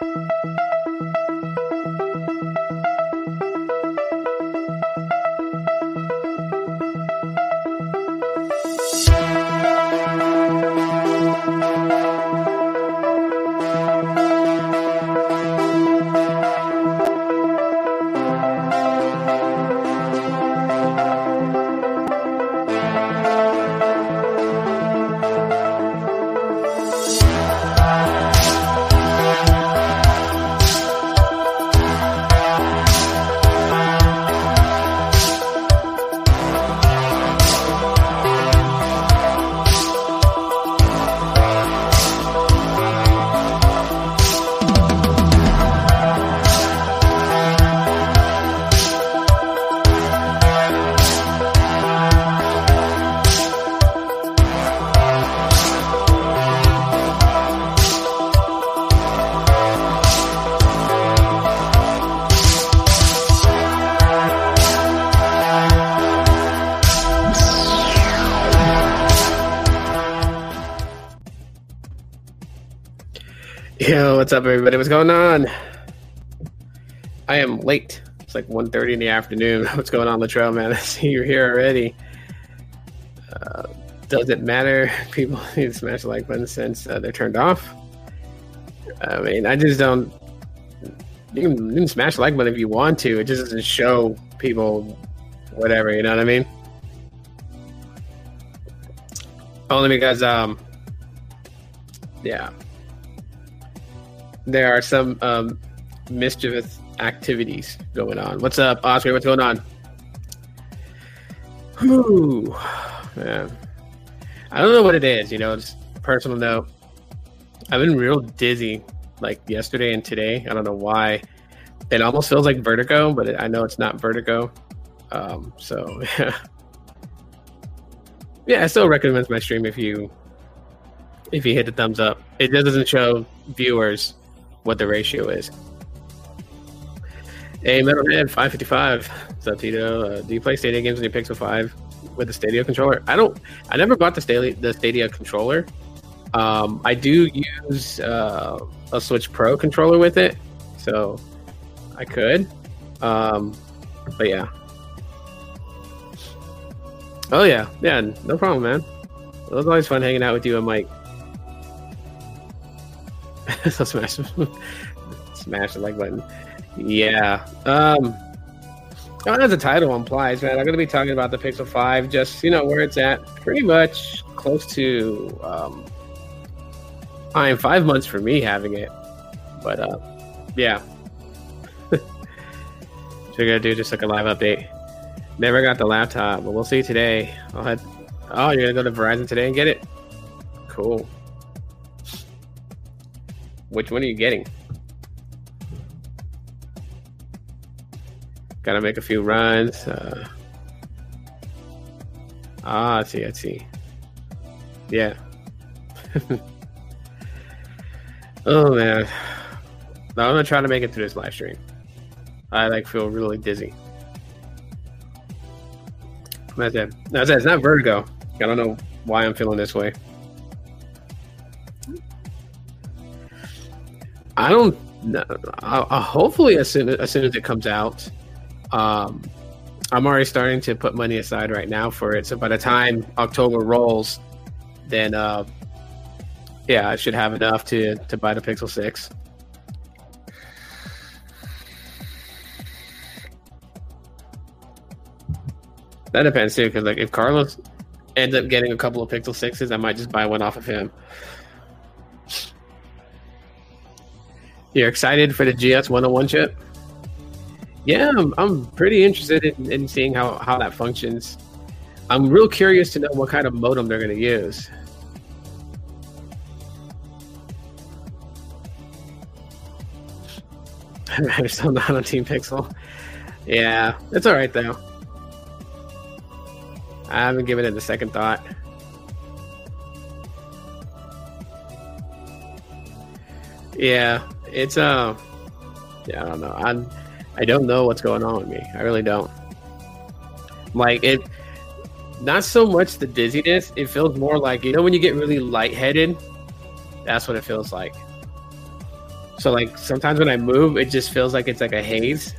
Yo, what's up, everybody? What's going on? I am late. It's like 1.30 in the afternoon. What's going on, Latrell, man? I see you're here already. Uh, does it matter? People need to smash the like button since uh, they're turned off. I mean, I just don't. You can, you can smash the like button if you want to. It just doesn't show people whatever. You know what I mean? Only because, um, yeah, there are some um, mischievous activities going on. What's up, Oscar? What's going on? Whew, man. I don't know what it is. You know, just personal note. I've been real dizzy like yesterday and today. I don't know why. It almost feels like vertigo, but I know it's not vertigo. Um, so yeah, yeah. I still recommend my stream if you if you hit the thumbs up. It doesn't show viewers what the ratio is. Hey, Metalhead 555. What's up, Tito? Uh, do you play Stadia games on your Pixel 5 with the Stadia controller? I don't. I never bought the Stadia the Stadia controller. Um, I do use uh, a Switch Pro controller with it, so I could. Um, but yeah. Oh yeah, yeah, no problem, man. It was always fun hanging out with you and Mike. so smash smash the like button. Yeah. Um oh, as the title implies, man, I'm gonna be talking about the Pixel 5, just you know where it's at, pretty much close to um I am five months for me having it. But uh yeah. gonna do just like a live update. Never got the laptop, but we'll see today. I'll head Oh, you're gonna go to Verizon today and get it? Cool. Which one are you getting? Gotta make a few runs. Uh, ah, I see, I see. Yeah. oh man. I'm gonna try to make it through this live stream. I like feel really dizzy. That's it. That's it. It's not vertigo. I don't know why I'm feeling this way. I don't. Uh, hopefully, as soon as soon as it comes out, um, I'm already starting to put money aside right now for it. So by the time October rolls, then uh, yeah, I should have enough to to buy the Pixel Six. That depends too, because like if Carlos ends up getting a couple of Pixel Sixes, I might just buy one off of him. You're excited for the GS 101 chip? Yeah, I'm, I'm pretty interested in, in seeing how, how that functions. I'm real curious to know what kind of modem they're going to use. I'm still not on Team Pixel. Yeah, it's all right though. I haven't given it a second thought. Yeah, it's uh, yeah, I don't know. I I don't know what's going on with me. I really don't. Like it, not so much the dizziness. It feels more like you know when you get really lightheaded. That's what it feels like. So like sometimes when I move, it just feels like it's like a haze,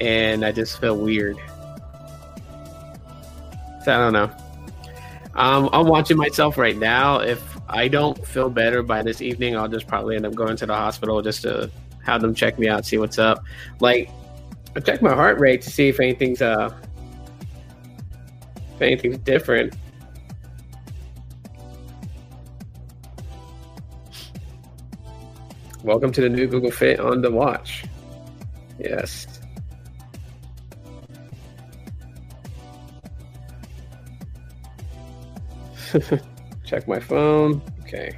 and I just feel weird. So I don't know. Um, I'm watching myself right now. If I don't feel better by this evening, I'll just probably end up going to the hospital just to have them check me out, see what's up. Like, I check my heart rate to see if anything's uh if anything's different. Welcome to the new Google Fit on the watch. Yes. Check my phone. Okay.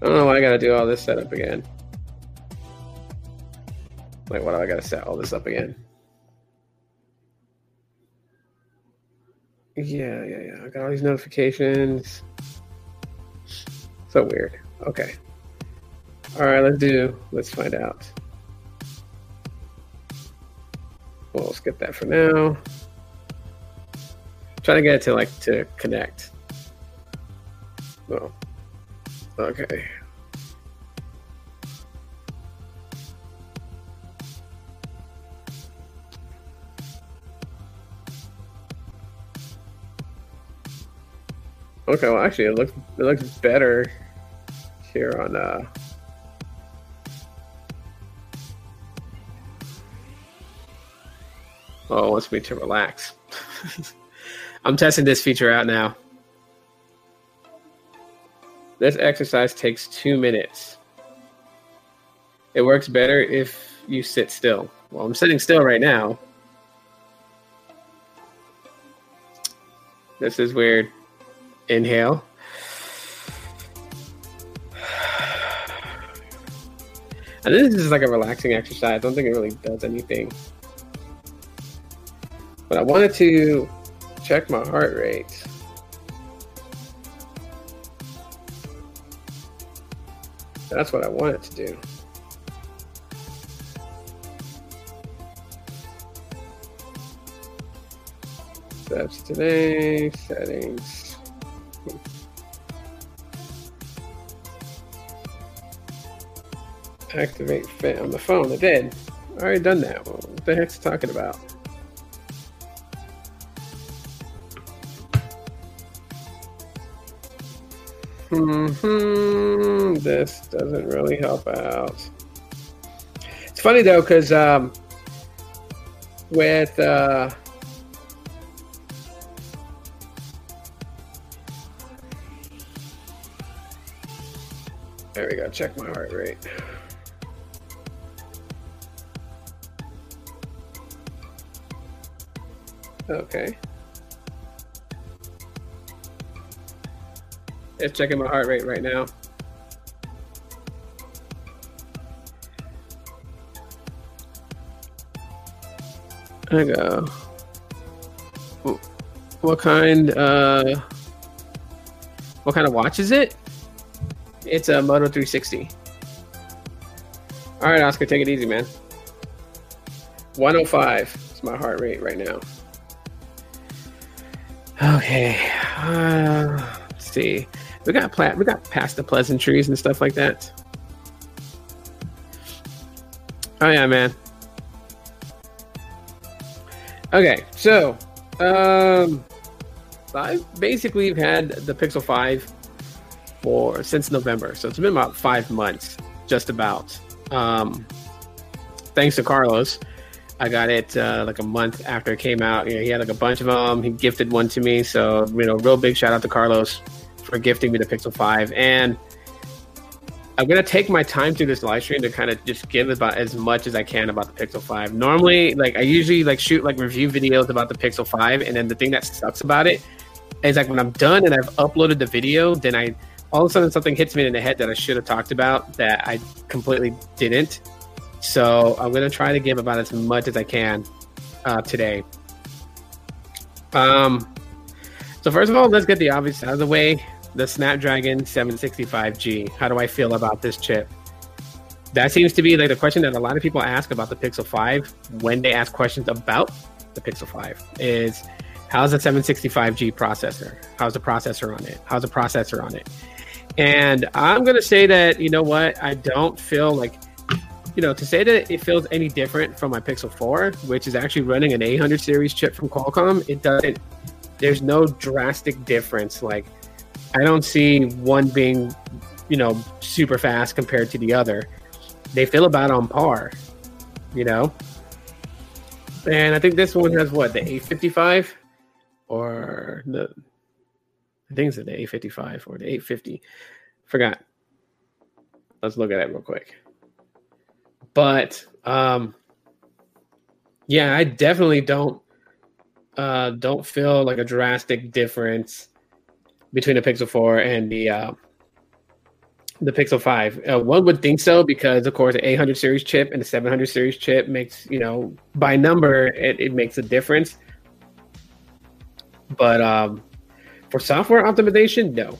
I don't know why I gotta do all this setup again. Like, what do I gotta set all this up again? Yeah, yeah, yeah. I got all these notifications. So weird. Okay. All right, let's do, let's find out. We'll skip that for now. Trying to get it to like to connect. Oh, okay. Okay, well actually it looks it looks better here on uh Oh, it wants me to relax. I'm testing this feature out now. This exercise takes two minutes. It works better if you sit still. Well, I'm sitting still right now. This is weird. Inhale. And this is like a relaxing exercise. I don't think it really does anything. But I wanted to check my heart rate. That's what I wanted to do. That's today, settings. Activate fit on the phone. I did. I already done that. What the heck's talking about? Hmm. This doesn't really help out. It's funny though, because um, with uh, there we go. Check my heart rate. Okay. It's checking my heart rate right now. I go. What kind? Uh, what kind of watch is it? It's a Moto 360. All right, Oscar, take it easy, man. 105 is my heart rate right now. Okay. Uh, let's see. We got pla- we got past the pleasantries and stuff like that. Oh yeah, man. Okay, so um, I basically had the Pixel Five for since November, so it's been about five months, just about. Um, thanks to Carlos, I got it uh, like a month after it came out. You know, he had like a bunch of them. He gifted one to me, so you know, real big shout out to Carlos for gifting me the Pixel 5. And I'm gonna take my time through this live stream to kind of just give about as much as I can about the Pixel 5. Normally, like I usually like shoot like review videos about the Pixel 5, and then the thing that sucks about it is like when I'm done and I've uploaded the video, then I all of a sudden something hits me in the head that I should have talked about that I completely didn't. So I'm gonna try to give about as much as I can uh, today. Um, so first of all, let's get the obvious out of the way the Snapdragon 765G. How do I feel about this chip? That seems to be like the question that a lot of people ask about the Pixel 5 when they ask questions about the Pixel 5 is how's the 765G processor? How's the processor on it? How's the processor on it? And I'm gonna say that you know what I don't feel like you know to say that it feels any different from my Pixel 4, which is actually running an 800 series chip from Qualcomm. It doesn't. There's no drastic difference. Like I don't see one being you know super fast compared to the other. They feel about on par. You know. And I think this one has what the 855 or the I think it's the 855 or the 850. Forgot. Let's look at it real quick. But um yeah, I definitely don't uh don't feel like a drastic difference between the Pixel 4 and the uh the Pixel 5. Uh, one would think so because, of course, the 800 series chip and the 700 series chip makes, you know, by number, it, it makes a difference. But um, for software optimization, no.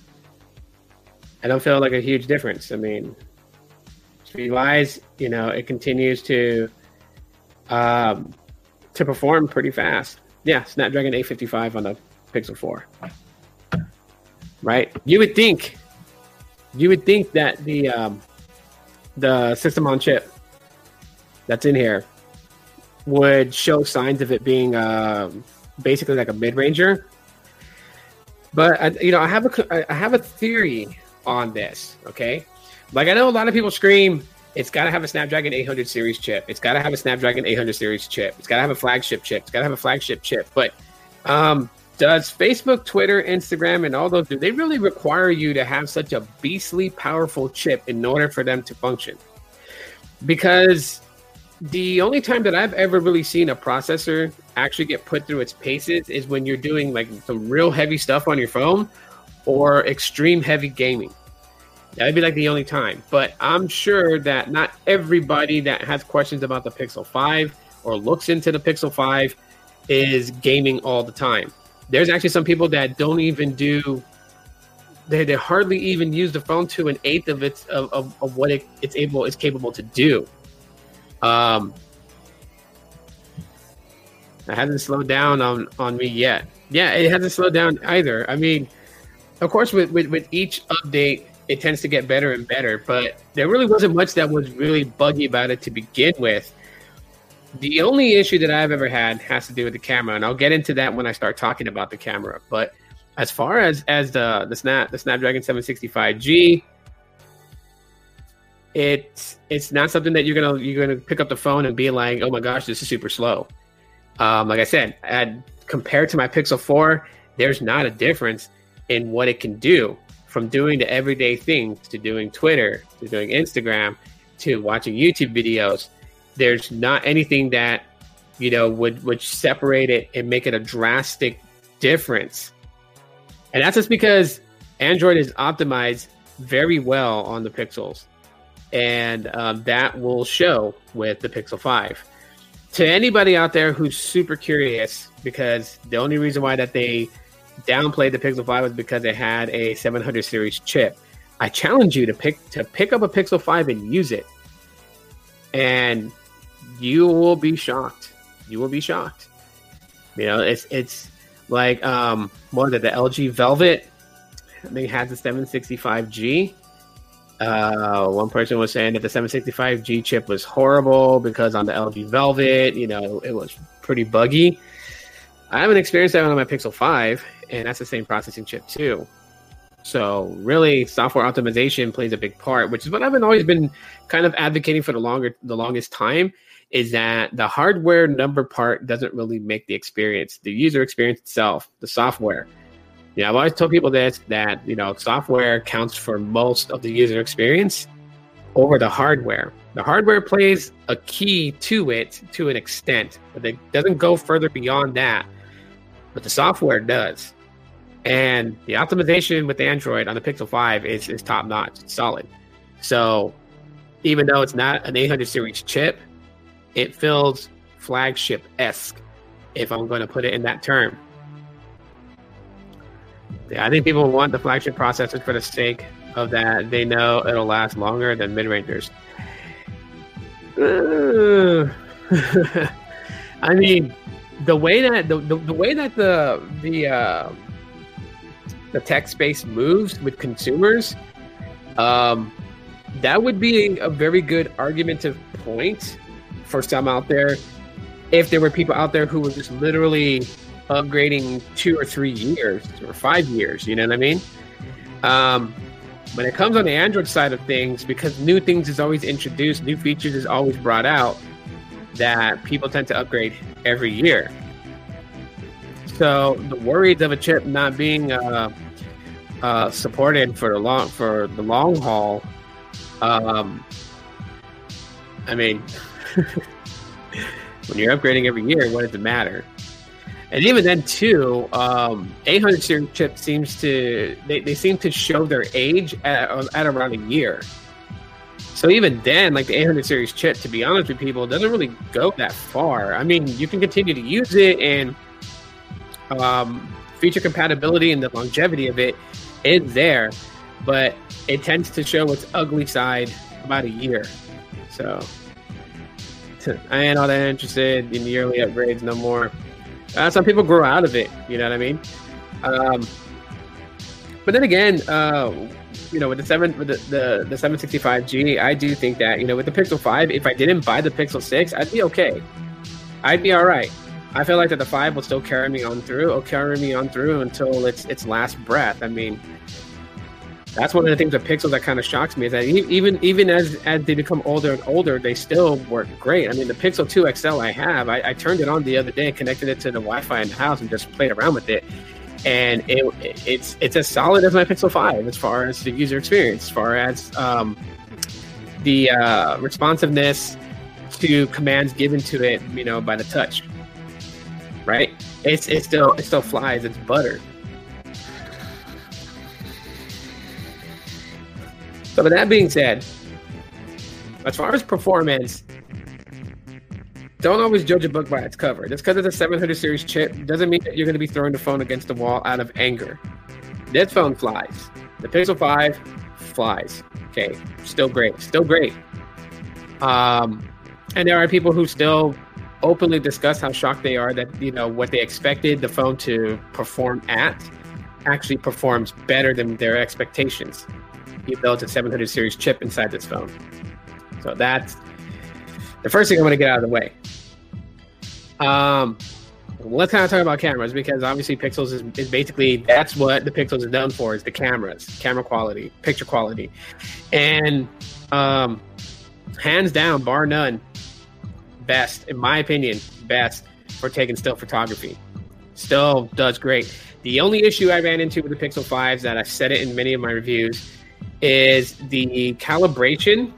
I don't feel like a huge difference. I mean, speed wise, you know, it continues to um, to perform pretty fast. Yeah, Snapdragon 855 on the Pixel 4. Right? You would think, you would think that the um, the system on chip that's in here would show signs of it being uh, basically like a mid ranger but I, you know, I have a I have a theory on this. Okay, like I know a lot of people scream, it's got to have a Snapdragon 800 series chip. It's got to have a Snapdragon 800 series chip. It's got to have a flagship chip. It's got to have a flagship chip. But um, does Facebook, Twitter, Instagram, and all those do they really require you to have such a beastly powerful chip in order for them to function? Because the only time that I've ever really seen a processor actually get put through its paces is when you're doing like some real heavy stuff on your phone or extreme heavy gaming. That'd be like the only time. But I'm sure that not everybody that has questions about the Pixel 5 or looks into the Pixel 5 is gaming all the time. There's actually some people that don't even do they, they hardly even use the phone to an eighth of its of, of, of what it, it's able it's capable to do. Um, it hasn't slowed down on on me yet. Yeah, it hasn't slowed down either. I mean, of course, with, with with each update, it tends to get better and better. But there really wasn't much that was really buggy about it to begin with. The only issue that I've ever had has to do with the camera, and I'll get into that when I start talking about the camera. But as far as as the the snap the Snapdragon 765G, it's it's not something that you're gonna you're gonna pick up the phone and be like, oh my gosh, this is super slow. Um, like I said, add, compared to my Pixel 4, there's not a difference in what it can do from doing the everyday things to doing Twitter to doing Instagram to watching YouTube videos. There's not anything that you know would would separate it and make it a drastic difference. And that's just because Android is optimized very well on the pixels and um, that will show with the Pixel 5. To anybody out there who's super curious, because the only reason why that they downplayed the Pixel 5 was because it had a 700 series chip. I challenge you to pick to pick up a Pixel 5 and use it, and you will be shocked. You will be shocked. You know, it's it's like um, what is it? The LG Velvet. I think it has the 765G uh, one person was saying that the 765G chip was horrible because on the LG Velvet, you know, it was pretty buggy. I haven't experienced that on my Pixel 5, and that's the same processing chip too. So really, software optimization plays a big part, which is what I've been always been kind of advocating for the longer, the longest time. Is that the hardware number part doesn't really make the experience, the user experience itself, the software yeah, I've always told people this that you know software counts for most of the user experience over the hardware. The hardware plays a key to it to an extent, but it doesn't go further beyond that. But the software does. And the optimization with Android on the Pixel 5 is, is top notch, solid. So even though it's not an 800 series chip, it feels flagship esque, if I'm going to put it in that term. Yeah, I think people want the flagship processors for the sake of that. They know it'll last longer than mid rangers. I mean, the way that the, the, the way that the the uh, the tech space moves with consumers, Um, that would be a very good argumentative point for some out there. If there were people out there who were just literally upgrading two or three years or five years, you know what I mean? Um, when it comes on the Android side of things, because new things is always introduced, new features is always brought out, that people tend to upgrade every year. So the worries of a chip not being uh, uh, supported for the long for the long haul, um, I mean, when you're upgrading every year, what does it matter? And even then, too, um, 800 series chip seems to they, they seem to show their age at, at around a year. So even then, like the 800 series chip, to be honest with people, doesn't really go that far. I mean, you can continue to use it, and um, feature compatibility and the longevity of it is there, but it tends to show its ugly side about a year. So I ain't all that interested in yearly upgrades no more. Uh, some people grow out of it. You know what I mean? Um, but then again, uh, you know, with the seven, with the, the the 765G, I do think that you know, with the Pixel Five, if I didn't buy the Pixel Six, I'd be okay. I'd be all right. I feel like that the five will still carry me on through, or carry me on through until its its last breath. I mean, that's one of the things with Pixel that kind of shocks me is that even even as as they become older and older, they still work great. I mean, the Pixel 2 XL I have, I, I turned it on the other day, and connected it to the Wi-Fi in the house, and just played around with it, and it it's it's as solid as my Pixel 5 as far as the user experience, as far as um, the uh, responsiveness to commands given to it, you know, by the touch. Right? It's it still it still flies. It's butter. So, with that being said, as far as performance, don't always judge a book by its cover. Just because it's a 700 series chip doesn't mean that you're going to be throwing the phone against the wall out of anger. This phone flies. The Pixel 5 flies. Okay, still great. Still great. Um, and there are people who still openly discuss how shocked they are that you know what they expected the phone to perform at actually performs better than their expectations he built a 700 series chip inside this phone. So that's the first thing I'm going to get out of the way. Um, let's kind of talk about cameras because obviously Pixels is, is basically that's what the Pixels is known for is the cameras, camera quality, picture quality, and um, hands down, bar none, best in my opinion, best for taking still photography. Still does great. The only issue I ran into with the Pixel 5s that I've said it in many of my reviews is the calibration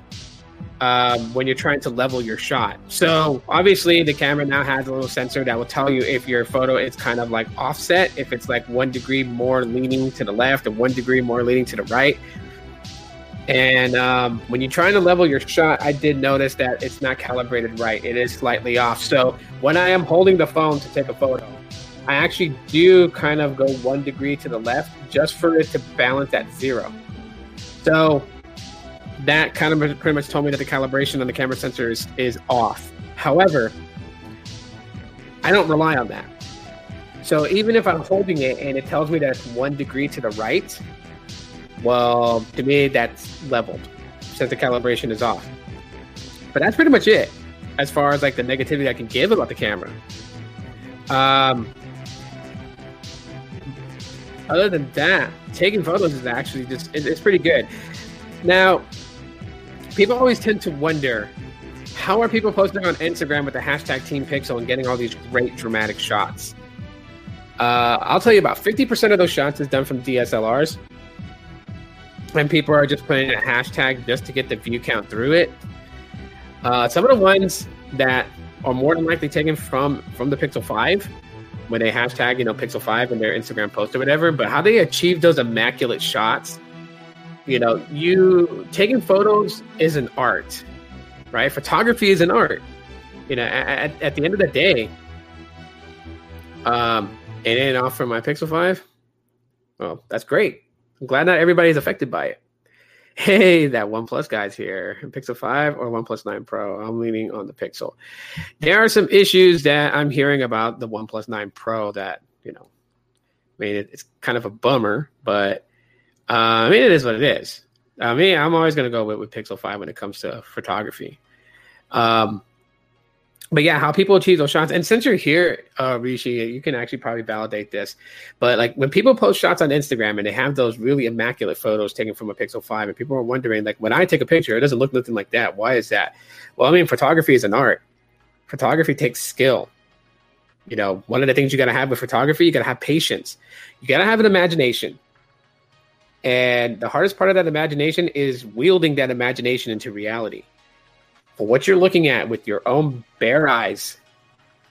um, when you're trying to level your shot. So obviously the camera now has a little sensor that will tell you if your photo is kind of like offset, if it's like one degree more leaning to the left or one degree more leaning to the right. And um, when you're trying to level your shot, I did notice that it's not calibrated right. It is slightly off. So when I am holding the phone to take a photo, I actually do kind of go one degree to the left just for it to balance at zero. So that kind of pretty much told me that the calibration on the camera sensor is, is off. However, I don't rely on that. So even if I'm holding it and it tells me that it's one degree to the right, well, to me, that's leveled since the calibration is off. But that's pretty much it as far as like the negativity I can give about the camera. Um, other than that, taking photos is actually just it's pretty good. Now, people always tend to wonder how are people posting on Instagram with the hashtag Team Pixel and getting all these great dramatic shots? Uh, I'll tell you about 50% of those shots is done from DSLRs. And people are just putting a hashtag just to get the view count through it. Uh, some of the ones that are more than likely taken from from the Pixel 5 when they hashtag, you know, Pixel 5 in their Instagram post or whatever, but how they achieve those immaculate shots, you know, you taking photos is an art, right? Photography is an art. You know, at, at the end of the day, um, it ain't off from my Pixel 5. Well, that's great. I'm glad not everybody's affected by it. Hey, that OnePlus guy's here. Pixel 5 or OnePlus 9 Pro? I'm leaning on the Pixel. There are some issues that I'm hearing about the OnePlus 9 Pro that, you know, I mean, it's kind of a bummer, but uh, I mean, it is what it is. I mean, I'm always going to go with, with Pixel 5 when it comes to photography. Um, but yeah, how people achieve those shots. And since you're here, uh, Rishi, you can actually probably validate this. But like when people post shots on Instagram and they have those really immaculate photos taken from a Pixel 5, and people are wondering, like, when I take a picture, it doesn't look nothing like that. Why is that? Well, I mean, photography is an art. Photography takes skill. You know, one of the things you got to have with photography, you got to have patience. You got to have an imagination. And the hardest part of that imagination is wielding that imagination into reality for what you're looking at with your own bare eyes,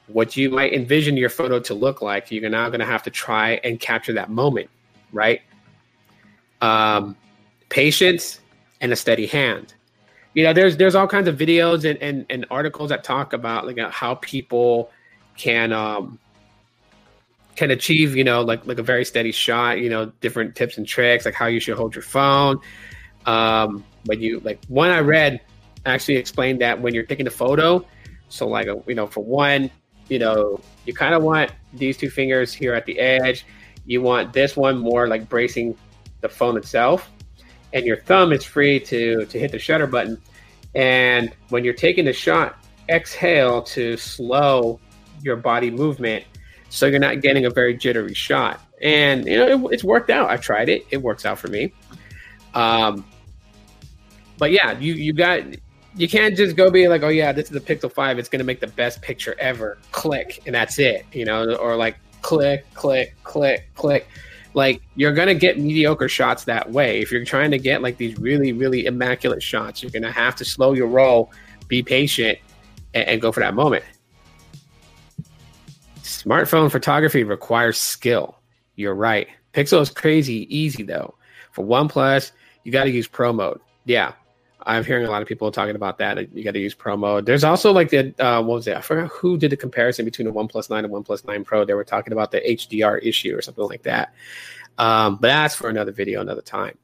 what you might envision your photo to look like, you're now going to have to try and capture that moment, right? Um, patience and a steady hand. You know, there's there's all kinds of videos and, and, and articles that talk about like how people can um, can achieve, you know, like like a very steady shot. You know, different tips and tricks, like how you should hold your phone. Um, when you like one I read actually explained that when you're taking a photo. So, like, a, you know, for one, you know, you kind of want these two fingers here at the edge. You want this one more like bracing the phone itself, and your thumb is free to to hit the shutter button. And when you're taking the shot, exhale to slow your body movement, so you're not getting a very jittery shot. And you know, it, it's worked out. I've tried it; it works out for me. Um, but yeah, you you got you can't just go be like, oh yeah, this is the Pixel Five. It's gonna make the best picture ever. Click, and that's it. You know, or like click, click, click, click. Like you're gonna get mediocre shots that way. If you're trying to get like these really, really immaculate shots, you're gonna have to slow your roll, be patient, and, and go for that moment. Smartphone photography requires skill. You're right. Pixel is crazy easy though. For OnePlus, you got to use Pro mode. Yeah, I'm hearing a lot of people talking about that. You got to use Pro mode. There's also like the uh, what was it? I forgot who did the comparison between the One Plus Nine and One Plus Nine Pro. They were talking about the HDR issue or something like that. Um, but that's for another video, another time.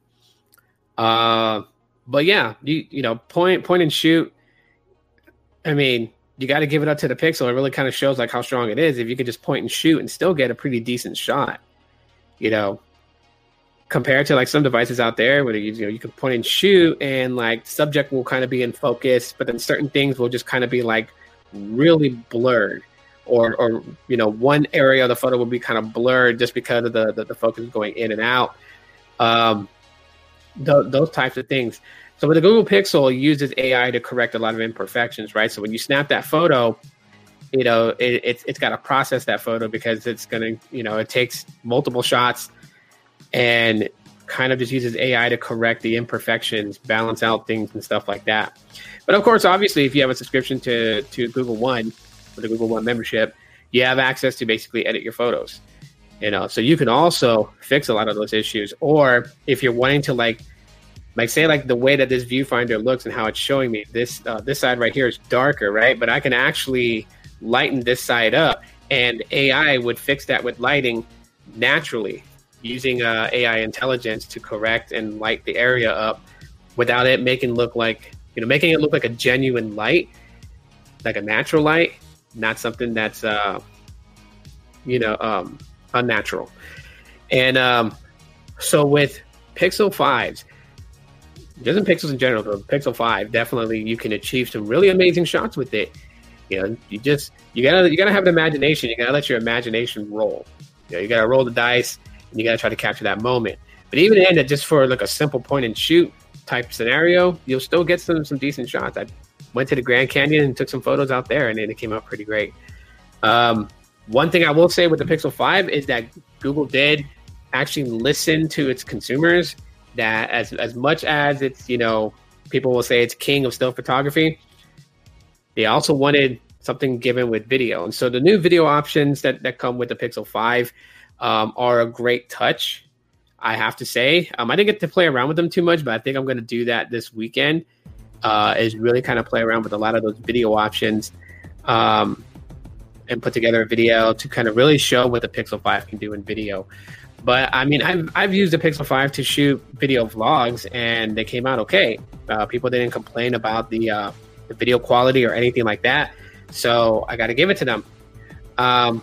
Uh, but yeah, you you know, point point and shoot. I mean, you got to give it up to the Pixel. It really kind of shows like how strong it is. If you can just point and shoot and still get a pretty decent shot, you know, compared to like some devices out there where you, you know you can point and shoot and like subject will kind of be in focus but then certain things will just kind of be like really blurred or or you know one area of the photo will be kind of blurred just because of the the, the focus going in and out. Um th- those types of things. So with the google pixel uses ai to correct a lot of imperfections right? So when you snap that photo you know it, it's, it's got to process that photo because it's going to you know it takes multiple shots and kind of just uses AI to correct the imperfections, balance out things and stuff like that. But of course, obviously, if you have a subscription to to Google One, with the Google One membership, you have access to basically edit your photos. You know, so you can also fix a lot of those issues. Or if you're wanting to like, like say like the way that this viewfinder looks and how it's showing me this uh, this side right here is darker, right? But I can actually lighten this side up, and AI would fix that with lighting naturally using uh, AI intelligence to correct and light the area up without it making look like you know making it look like a genuine light, like a natural light, not something that's uh, you know um, unnatural. And um, so with Pixel fives, just in pixels in general, but Pixel five definitely you can achieve some really amazing shots with it. You know, you just you gotta you gotta have an imagination. You gotta let your imagination roll. You know, you gotta roll the dice you got to try to capture that moment. But even in just for like a simple point and shoot type scenario, you'll still get some some decent shots. I went to the Grand Canyon and took some photos out there, and it came out pretty great. Um, one thing I will say with the Pixel Five is that Google did actually listen to its consumers. That as as much as it's you know people will say it's king of still photography, they also wanted something given with video, and so the new video options that that come with the Pixel Five um, are a great touch. I have to say, um, I didn't get to play around with them too much, but I think I'm going to do that this weekend. Uh, is really kind of play around with a lot of those video options, um, and put together a video to kind of really show what the Pixel Five can do in video. But I mean, I've I've used the Pixel Five to shoot video vlogs, and they came out okay. Uh, people didn't complain about the uh, the video quality or anything like that, so I got to give it to them. Um,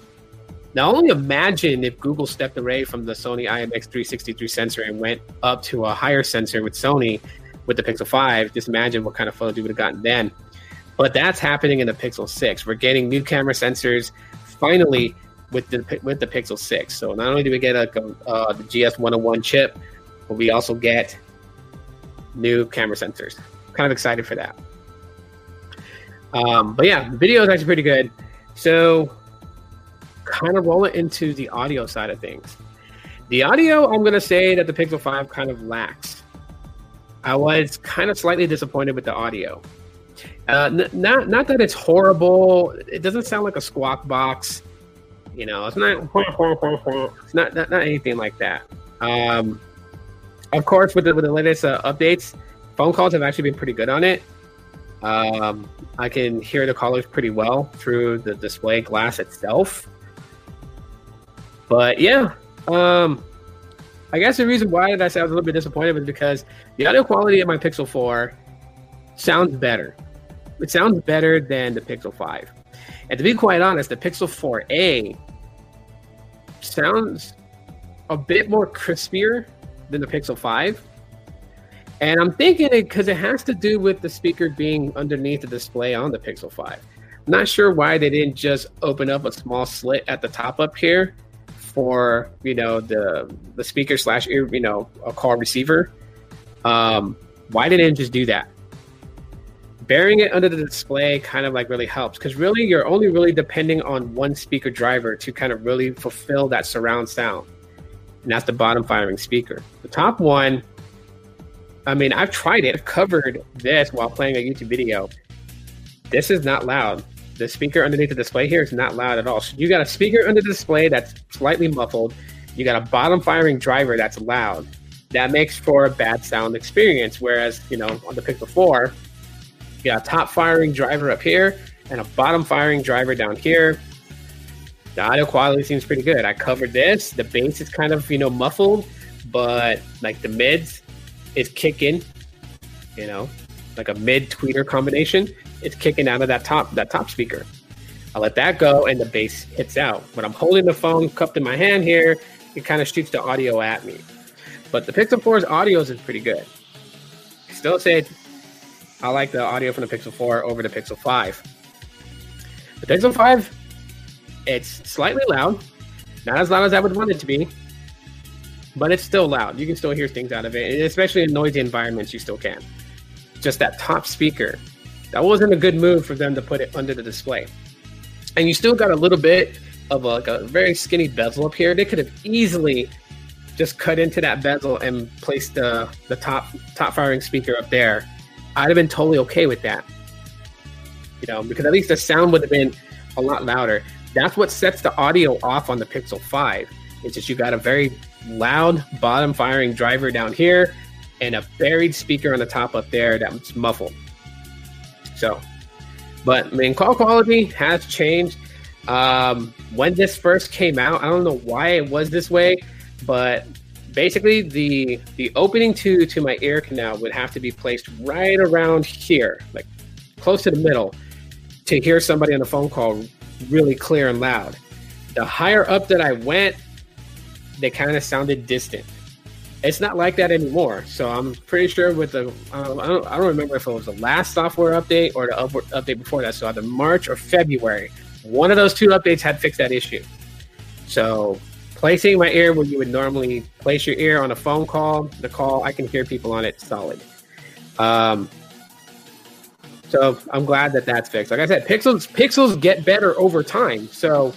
Now, only imagine if Google stepped away from the Sony IMX363 sensor and went up to a higher sensor with Sony with the Pixel 5. Just imagine what kind of photos you would have gotten then. But that's happening in the Pixel 6. We're getting new camera sensors finally with the with the Pixel 6. So not only do we get a, uh, the GS101 chip, but we also get new camera sensors. Kind of excited for that. Um, but yeah, the video is actually pretty good. So kind of roll it into the audio side of things. The audio, I'm going to say that the Pixel 5 kind of lacks. I was kind of slightly disappointed with the audio. Uh, n- not not that it's horrible. It doesn't sound like a squawk box. You know, it's not it's not not, not anything like that. Um, of course, with the, with the latest uh, updates, phone calls have actually been pretty good on it. Um, I can hear the callers pretty well through the display glass itself. But yeah, um, I guess the reason why did I say I was a little bit disappointed was because the audio quality of my Pixel 4 sounds better. It sounds better than the Pixel 5. And to be quite honest, the Pixel 4a sounds a bit more crispier than the Pixel 5. And I'm thinking it because it has to do with the speaker being underneath the display on the Pixel 5. I'm not sure why they didn't just open up a small slit at the top up here for you know the the speaker slash you know a call receiver. Um, why didn't it just do that? Burying it under the display kind of like really helps because really you're only really depending on one speaker driver to kind of really fulfill that surround sound, and that's the bottom firing speaker. The top one, I mean, I've tried it. I've covered this while playing a YouTube video. This is not loud the speaker underneath the display here is not loud at all. So you got a speaker under the display that's slightly muffled. You got a bottom firing driver that's loud. That makes for a bad sound experience. Whereas, you know, on the Pixel 4, you got a top firing driver up here and a bottom firing driver down here. The audio quality seems pretty good. I covered this. The bass is kind of, you know, muffled, but like the mids is kicking, you know, like a mid tweeter combination it's kicking out of that top that top speaker. I let that go and the bass hits out. When I'm holding the phone cupped in my hand here, it kind of shoots the audio at me. But the Pixel 4's audio is pretty good. Still say I like the audio from the Pixel 4 over the Pixel 5. The Pixel 5, it's slightly loud. Not as loud as I would want it to be, but it's still loud. You can still hear things out of it, especially in noisy environments, you still can. Just that top speaker that wasn't a good move for them to put it under the display. And you still got a little bit of a, like a very skinny bezel up here. They could have easily just cut into that bezel and placed the the top top firing speaker up there. I'd have been totally okay with that. You know, because at least the sound would have been a lot louder. That's what sets the audio off on the Pixel 5. It's just you got a very loud bottom firing driver down here and a buried speaker on the top up there that's muffled. So, but I mean, call quality has changed. Um, when this first came out, I don't know why it was this way, but basically the the opening to to my ear canal would have to be placed right around here, like close to the middle, to hear somebody on the phone call really clear and loud. The higher up that I went, they kind of sounded distant. It's not like that anymore. So I'm pretty sure with the I, don't, I don't remember if it was the last software update or the up, update before that. So either March or February, one of those two updates had fixed that issue. So placing my ear where you would normally place your ear on a phone call, the call I can hear people on it solid. Um, so I'm glad that that's fixed. Like I said, pixels pixels get better over time. So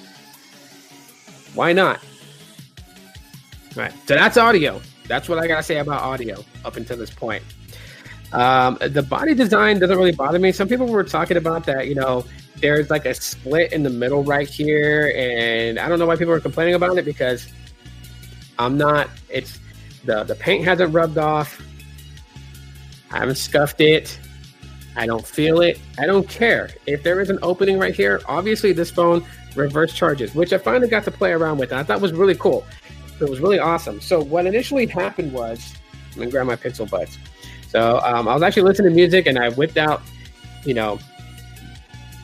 why not? All right. So that's audio. That's what I gotta say about audio up until this point. Um, the body design doesn't really bother me. Some people were talking about that. You know, there's like a split in the middle right here, and I don't know why people are complaining about it because I'm not. It's the the paint hasn't rubbed off. I haven't scuffed it. I don't feel it. I don't care. If there is an opening right here, obviously this phone reverse charges, which I finally got to play around with. I thought was really cool. It was really awesome. So what initially happened was, I'm gonna grab my Pixel Buds. So um, I was actually listening to music and I whipped out, you know,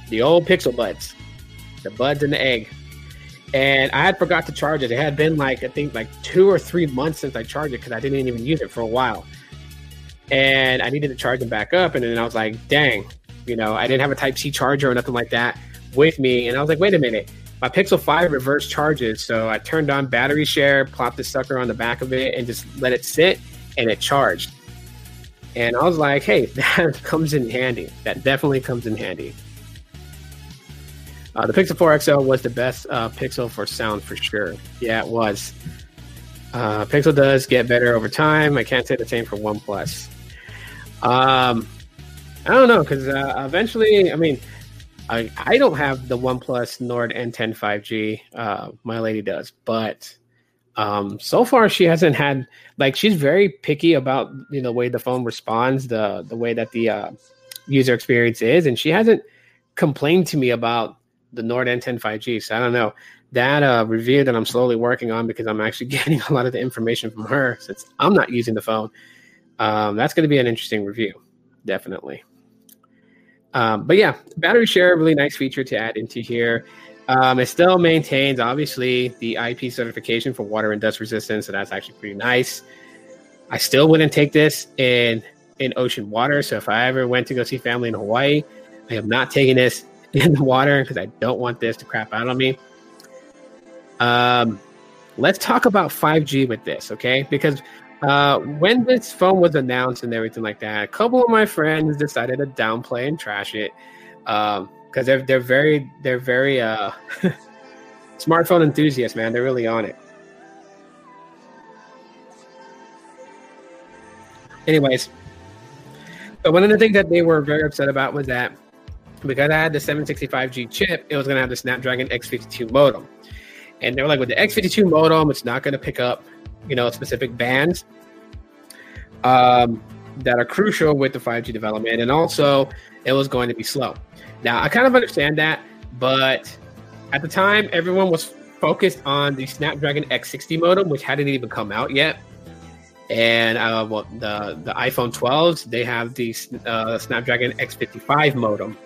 the old Pixel Buds, the buds and the egg, and I had forgot to charge it. It had been like I think like two or three months since I charged it because I didn't even use it for a while, and I needed to charge them back up. And then I was like, dang, you know, I didn't have a Type C charger or nothing like that with me, and I was like, wait a minute. My Pixel 5 reverse charges, so I turned on battery share, plopped the sucker on the back of it, and just let it sit, and it charged. And I was like, hey, that comes in handy. That definitely comes in handy. Uh, the Pixel 4 XL was the best uh, Pixel for sound for sure. Yeah, it was. Uh, Pixel does get better over time. I can't say the same for OnePlus. Um, I don't know because uh, eventually, I mean, I, I don't have the OnePlus Nord N10 5G. Uh, my lady does, but um, so far she hasn't had like she's very picky about you know the way the phone responds, the the way that the uh, user experience is, and she hasn't complained to me about the Nord N10 5G. So I don't know that uh, review that I'm slowly working on because I'm actually getting a lot of the information from her since I'm not using the phone. Um, that's going to be an interesting review, definitely. Um, but yeah, battery share, really nice feature to add into here. Um, it still maintains, obviously, the IP certification for water and dust resistance, so that's actually pretty nice. I still wouldn't take this in in ocean water. So if I ever went to go see family in Hawaii, I am not taking this in the water because I don't want this to crap out on me. Um, let's talk about 5G with this, okay? Because uh, when this phone was announced and everything like that, a couple of my friends decided to downplay and trash it because um, they're they're very they're very uh, smartphone enthusiasts, man. They're really on it. Anyways, but one of the things that they were very upset about was that because I had the 765G chip, it was going to have the Snapdragon X52 modem. And they were like, with the X52 modem, it's not going to pick up, you know, specific bands um, that are crucial with the 5G development. And also, it was going to be slow. Now, I kind of understand that, but at the time, everyone was focused on the Snapdragon X60 modem, which hadn't even come out yet. And uh, well, the the iPhone 12s they have the uh, Snapdragon X55 modem,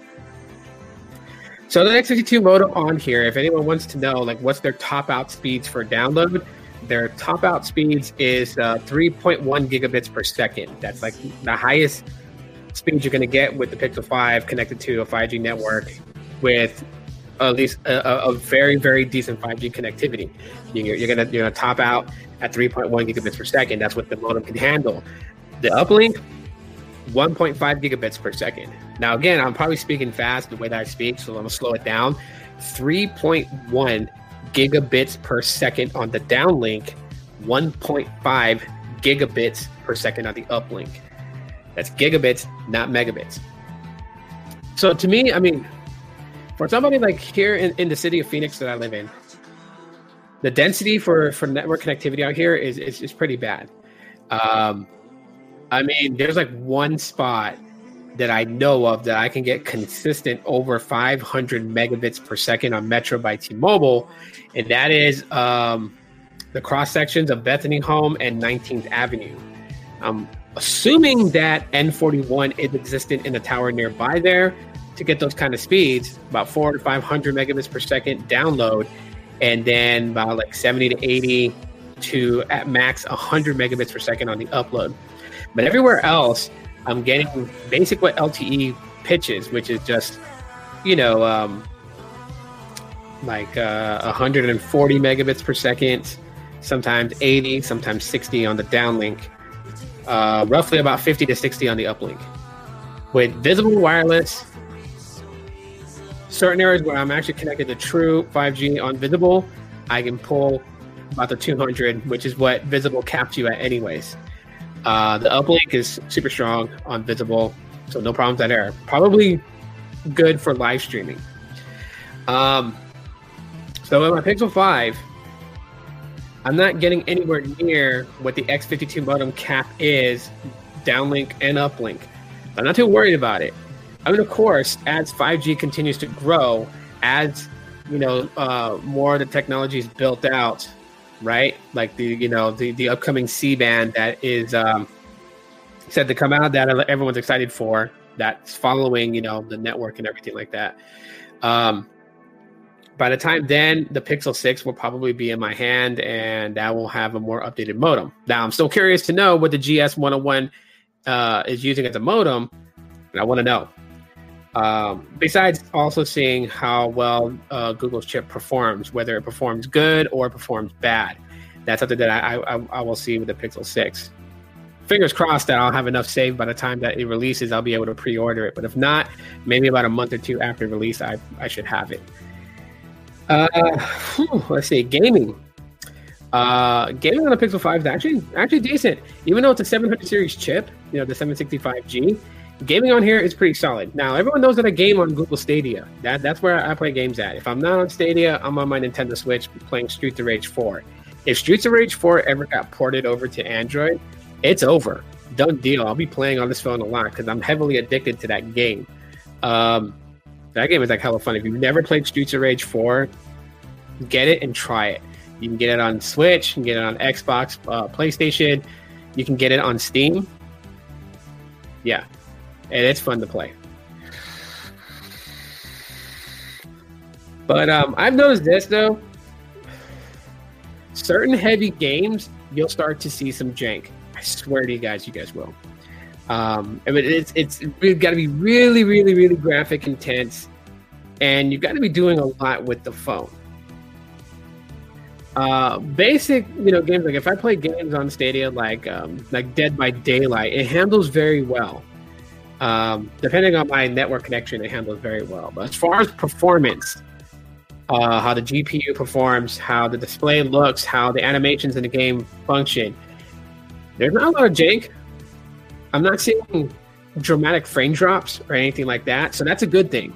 so the X52 modem on here, if anyone wants to know, like what's their top out speeds for download, their top out speeds is uh, 3.1 gigabits per second. That's like the highest speed you're going to get with the Pixel 5 connected to a 5G network with at least a, a very, very decent 5G connectivity. You're, you're going to top out at 3.1 gigabits per second. That's what the modem can handle. The uplink, 1.5 gigabits per second. Now, again, I'm probably speaking fast the way that I speak, so I'm gonna slow it down. 3.1 gigabits per second on the downlink, 1.5 gigabits per second on the uplink. That's gigabits, not megabits. So to me, I mean, for somebody like here in, in the city of Phoenix that I live in, the density for, for network connectivity out here is, is, is pretty bad. Um, I mean, there's like one spot that I know of that I can get consistent over 500 megabits per second on Metro by T-Mobile, and that is um, the cross sections of Bethany Home and 19th Avenue. I'm assuming that N41 is existent in the tower nearby there to get those kind of speeds, about four to 500 megabits per second download, and then about like 70 to 80 to at max 100 megabits per second on the upload. But everywhere else, I'm getting basic what LTE pitches, which is just, you know, um, like uh, 140 megabits per second, sometimes 80, sometimes 60 on the downlink, uh, roughly about 50 to 60 on the uplink. With visible wireless, certain areas where I'm actually connected to true 5G on visible, I can pull about the 200, which is what visible caps you at, anyways. Uh, the uplink is super strong on visible, so no problems there. Probably good for live streaming. Um, so with my Pixel 5, I'm not getting anywhere near what the X52 modem cap is, downlink and uplink. I'm not too worried about it. I mean, of course, as 5G continues to grow, as you know, uh, more of the technology is built out, right? Like the you know the the upcoming C band that is um, said to come out that everyone's excited for. That's following you know the network and everything like that. Um, by the time then, the Pixel 6 will probably be in my hand and that will have a more updated modem. Now, I'm still curious to know what the GS101 uh, is using as a modem, and I want to know. Um, besides also seeing how well uh, Google's chip performs, whether it performs good or performs bad. That's something that I, I, I will see with the Pixel 6 fingers crossed that I'll have enough saved by the time that it releases. I'll be able to pre-order it. But if not, maybe about a month or two after release, I, I should have it. Uh, whew, let's see, gaming. Uh, gaming on the Pixel 5 is actually actually decent, even though it's a 700 series chip. You know, the 765G. Gaming on here is pretty solid. Now, everyone knows that I game on Google Stadia. That that's where I play games at. If I'm not on Stadia, I'm on my Nintendo Switch playing Streets of Rage 4. If Streets of Rage 4 ever got ported over to Android, it's over. Done deal. I'll be playing on this phone a lot because I'm heavily addicted to that game. Um, that game is like hella fun. If you've never played Streets of Rage 4, get it and try it. You can get it on Switch, you can get it on Xbox, uh, PlayStation, you can get it on Steam. Yeah, and it's fun to play. But um, I've noticed this though. Certain heavy games, you'll start to see some jank. I swear to you guys, you guys will. Um, I mean, it's it's we've got to be really, really, really graphic intense, and you've got to be doing a lot with the phone. Uh, basic, you know, games like if I play games on Stadia like um, like Dead by Daylight, it handles very well. Um, depending on my network connection, it handles very well. But as far as performance, uh, how the GPU performs, how the display looks, how the animations in the game function, there's not a lot of jank. I'm not seeing dramatic frame drops or anything like that, so that's a good thing.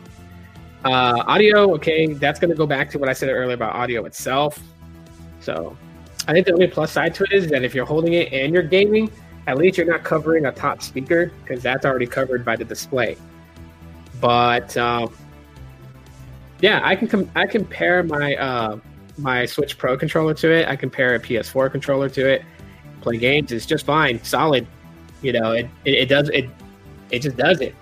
Uh, audio, okay, that's going to go back to what I said earlier about audio itself. So I think the only plus side to it is that if you're holding it and you're gaming, at least you're not covering a top speaker because that's already covered by the display. But um, yeah, I can com- I compare my uh, my Switch Pro controller to it. I compare a PS4 controller to it play games. It's just fine, solid. You know, it, it, it does it it just does it.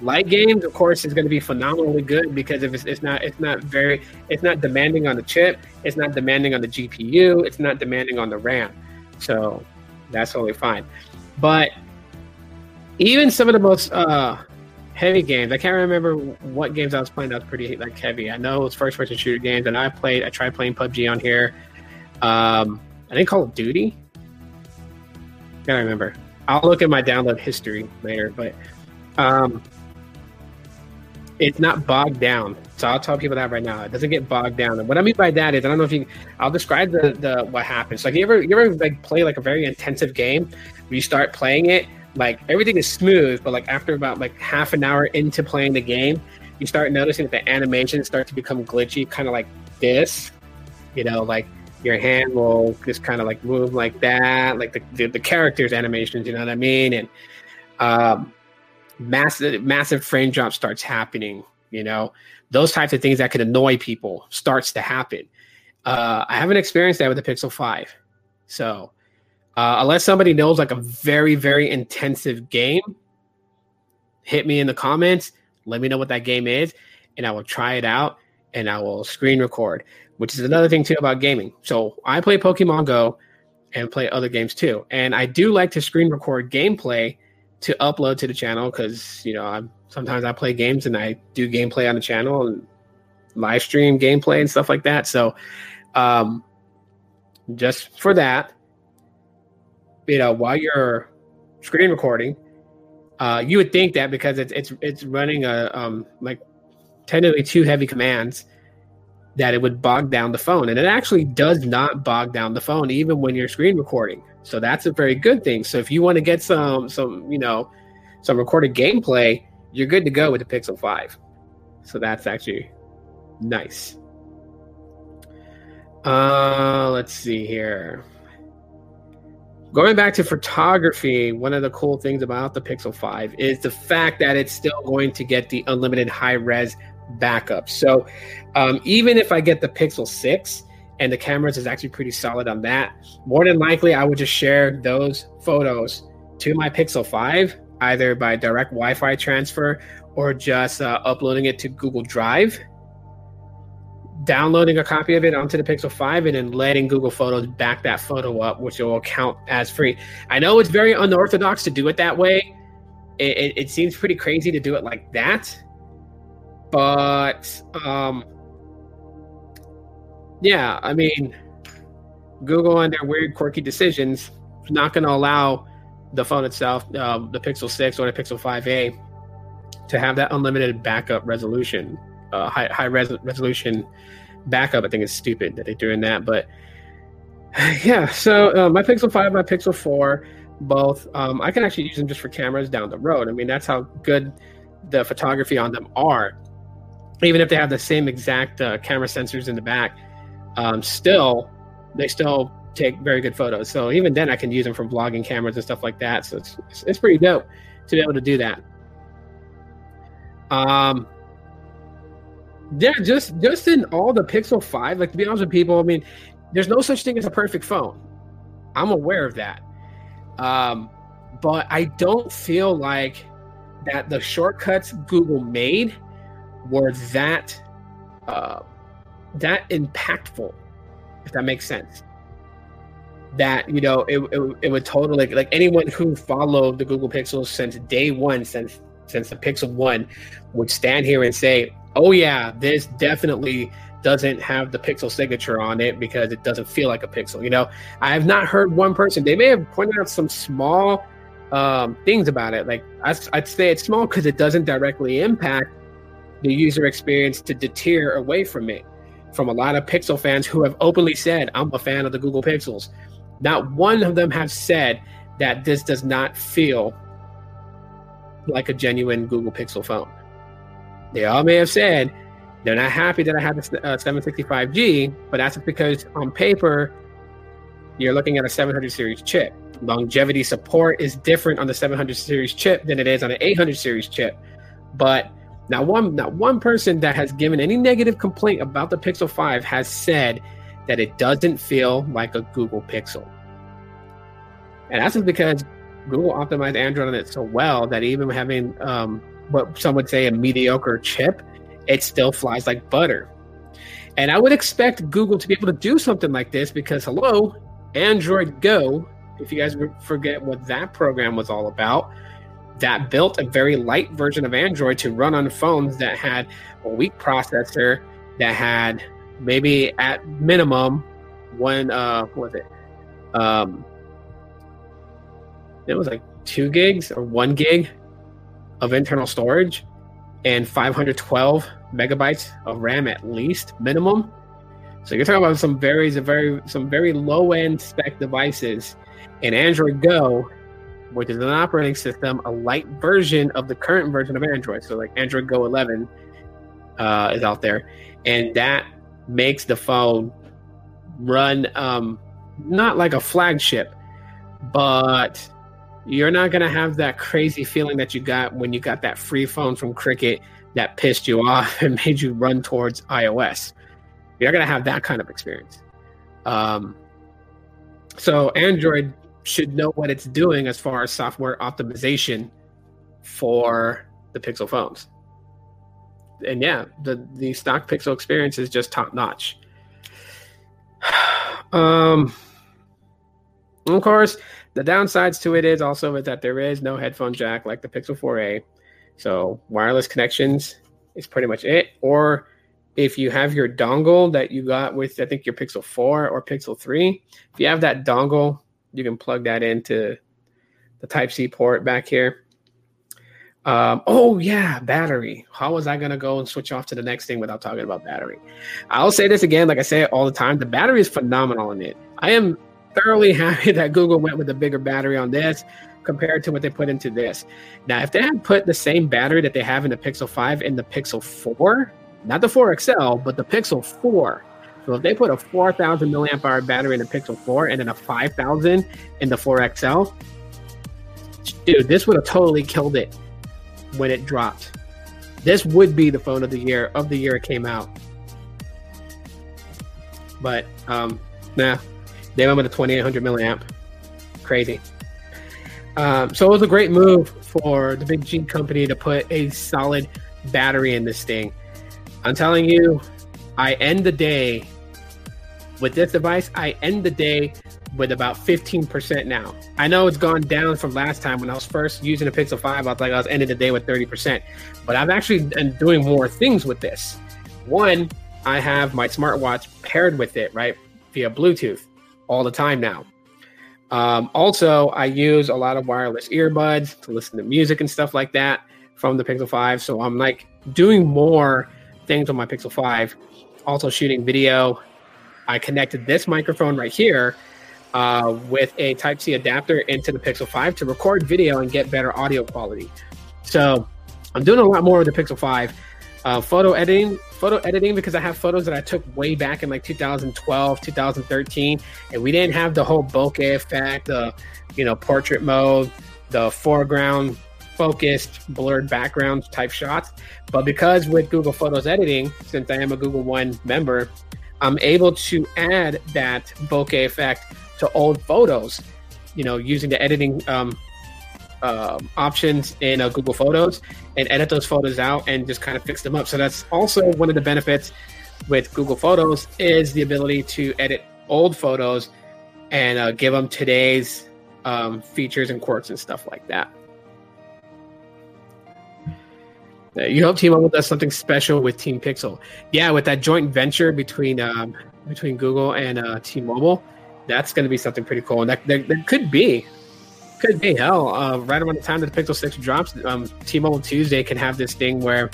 Light games, of course, is going to be phenomenally good because if it's, it's not it's not very it's not demanding on the chip, it's not demanding on the GPU, it's not demanding on the RAM. So that's totally fine. But even some of the most uh, heavy games, I can't remember what games I was playing that was pretty like heavy. I know it was first person shooter games, and I played I tried playing PUBG on here. Um, I think Call of Duty Gotta remember. I'll look at my download history later, but um, it's not bogged down. So I'll tell people that right now. It doesn't get bogged down. And what I mean by that is I don't know if you I'll describe the, the what happens. Like you ever you ever like play like a very intensive game you start playing it, like everything is smooth, but like after about like half an hour into playing the game, you start noticing that the animations start to become glitchy, kind of like this. You know, like your hand will just kind of like move like that, like the, the, the characters' animations, you know what I mean? And um, massive massive frame drop starts happening. You know, those types of things that could annoy people starts to happen. Uh, I haven't experienced that with the Pixel Five, so uh, unless somebody knows like a very very intensive game, hit me in the comments. Let me know what that game is, and I will try it out and I will screen record which is another thing too about gaming. So I play Pokemon Go and play other games too, and I do like to screen record gameplay to upload to the channel because you know I'm sometimes I play games and I do gameplay on the channel and live stream gameplay and stuff like that. So um, just for that, you know, while you're screen recording, uh, you would think that because it's it's it's running a um, like technically two heavy commands that it would bog down the phone. And it actually does not bog down the phone even when you're screen recording. So that's a very good thing. So if you want to get some some, you know, some recorded gameplay, you're good to go with the Pixel 5. So that's actually nice. Uh let's see here. Going back to photography, one of the cool things about the Pixel 5 is the fact that it's still going to get the unlimited high res backup. So um, even if I get the Pixel 6 and the cameras is actually pretty solid on that, more than likely I would just share those photos to my Pixel 5 either by direct Wi Fi transfer or just uh, uploading it to Google Drive. downloading a copy of it onto the Pixel 5 and then letting Google Photos back that photo up, which will count as free. I know it's very unorthodox to do it that way. It, it, it seems pretty crazy to do it like that. But um, yeah, I mean, Google and their weird, quirky decisions not going to allow the phone itself, uh, the Pixel 6 or the Pixel 5a, to have that unlimited backup resolution, uh, high, high res- resolution backup. I think it's stupid that they're doing that. But yeah, so uh, my Pixel 5, my Pixel 4, both, um, I can actually use them just for cameras down the road. I mean, that's how good the photography on them are. Even if they have the same exact uh, camera sensors in the back, um, still, they still take very good photos. So even then, I can use them for vlogging cameras and stuff like that. So it's it's, it's pretty dope to be able to do that. Um, yeah, just just in all the Pixel Five, like to be honest with people, I mean, there's no such thing as a perfect phone. I'm aware of that. Um, but I don't feel like that the shortcuts Google made were that uh, that impactful, if that makes sense. That you know, it, it, it would totally like anyone who followed the Google Pixels since day one, since since the Pixel One, would stand here and say, "Oh yeah, this definitely doesn't have the Pixel signature on it because it doesn't feel like a Pixel." You know, I have not heard one person. They may have pointed out some small um, things about it. Like I, I'd say it's small because it doesn't directly impact the user experience to deter away from it from a lot of Pixel fans who have openly said, I'm a fan of the Google Pixels. Not one of them have said that this does not feel like a genuine Google Pixel phone. They all may have said they're not happy that I have uh, 765G, but that's because on paper, you're looking at a 700 series chip. Longevity support is different on the 700 series chip than it is on an 800 series chip. But not one, not one person that has given any negative complaint about the Pixel 5 has said that it doesn't feel like a Google Pixel. And that's just because Google optimized Android on it so well that even having um, what some would say a mediocre chip, it still flies like butter. And I would expect Google to be able to do something like this because, hello, Android Go, if you guys forget what that program was all about, that built a very light version of Android to run on phones that had a weak processor that had maybe at minimum one uh what was it um it was like two gigs or one gig of internal storage and 512 megabytes of RAM at least minimum. So you're talking about some very, very, some very low end spec devices. And Android Go which is an operating system, a light version of the current version of Android. So, like Android Go 11 uh, is out there, and that makes the phone run um, not like a flagship, but you're not going to have that crazy feeling that you got when you got that free phone from Cricket that pissed you off and made you run towards iOS. You're going to have that kind of experience. Um, so Android should know what it's doing as far as software optimization for the Pixel phones. And yeah, the the stock Pixel experience is just top notch. Um, of course, the downsides to it is also that there is no headphone jack like the Pixel 4a. So wireless connections is pretty much it. Or if you have your dongle that you got with I think your Pixel 4 or Pixel 3, if you have that dongle you can plug that into the Type C port back here. Um, oh yeah, battery. How was I gonna go and switch off to the next thing without talking about battery? I'll say this again, like I say it all the time. The battery is phenomenal in it. I am thoroughly happy that Google went with a bigger battery on this compared to what they put into this. Now, if they had put the same battery that they have in the Pixel 5 in the Pixel 4, not the 4 XL, but the Pixel 4, so if they put a 4,000 milliamp hour battery in the Pixel 4 and then a 5,000 in the 4 XL, dude, this would have totally killed it when it dropped. This would be the phone of the year of the year it came out. But um, nah, they went with a 2800 milliamp. Crazy. Um, so it was a great move for the big G company to put a solid battery in this thing. I'm telling you, I end the day with this device. I end the day with about 15% now. I know it's gone down from last time when I was first using the Pixel 5. I was like, I was ending the day with 30%. But I've actually been doing more things with this. One, I have my smartwatch paired with it, right, via Bluetooth all the time now. Um, also, I use a lot of wireless earbuds to listen to music and stuff like that from the Pixel 5. So I'm like doing more things on my Pixel 5. Also, shooting video. I connected this microphone right here uh, with a Type C adapter into the Pixel 5 to record video and get better audio quality. So I'm doing a lot more with the Pixel 5. Uh, photo editing, photo editing because I have photos that I took way back in like 2012, 2013, and we didn't have the whole bokeh effect, the you know portrait mode, the foreground focused blurred background type shots. But because with Google Photos editing, since I am a Google One member, I'm able to add that bokeh effect to old photos, you know, using the editing um, uh, options in uh, Google Photos and edit those photos out and just kind of fix them up. So that's also one of the benefits with Google Photos is the ability to edit old photos and uh, give them today's um, features and quirks and stuff like that. You hope T-Mobile does something special with Team Pixel. Yeah, with that joint venture between um, between Google and uh, T-Mobile, that's going to be something pretty cool. And that, that, that could be, could be hell. Uh, right around the time that the Pixel Six drops, um, T-Mobile Tuesday can have this thing where,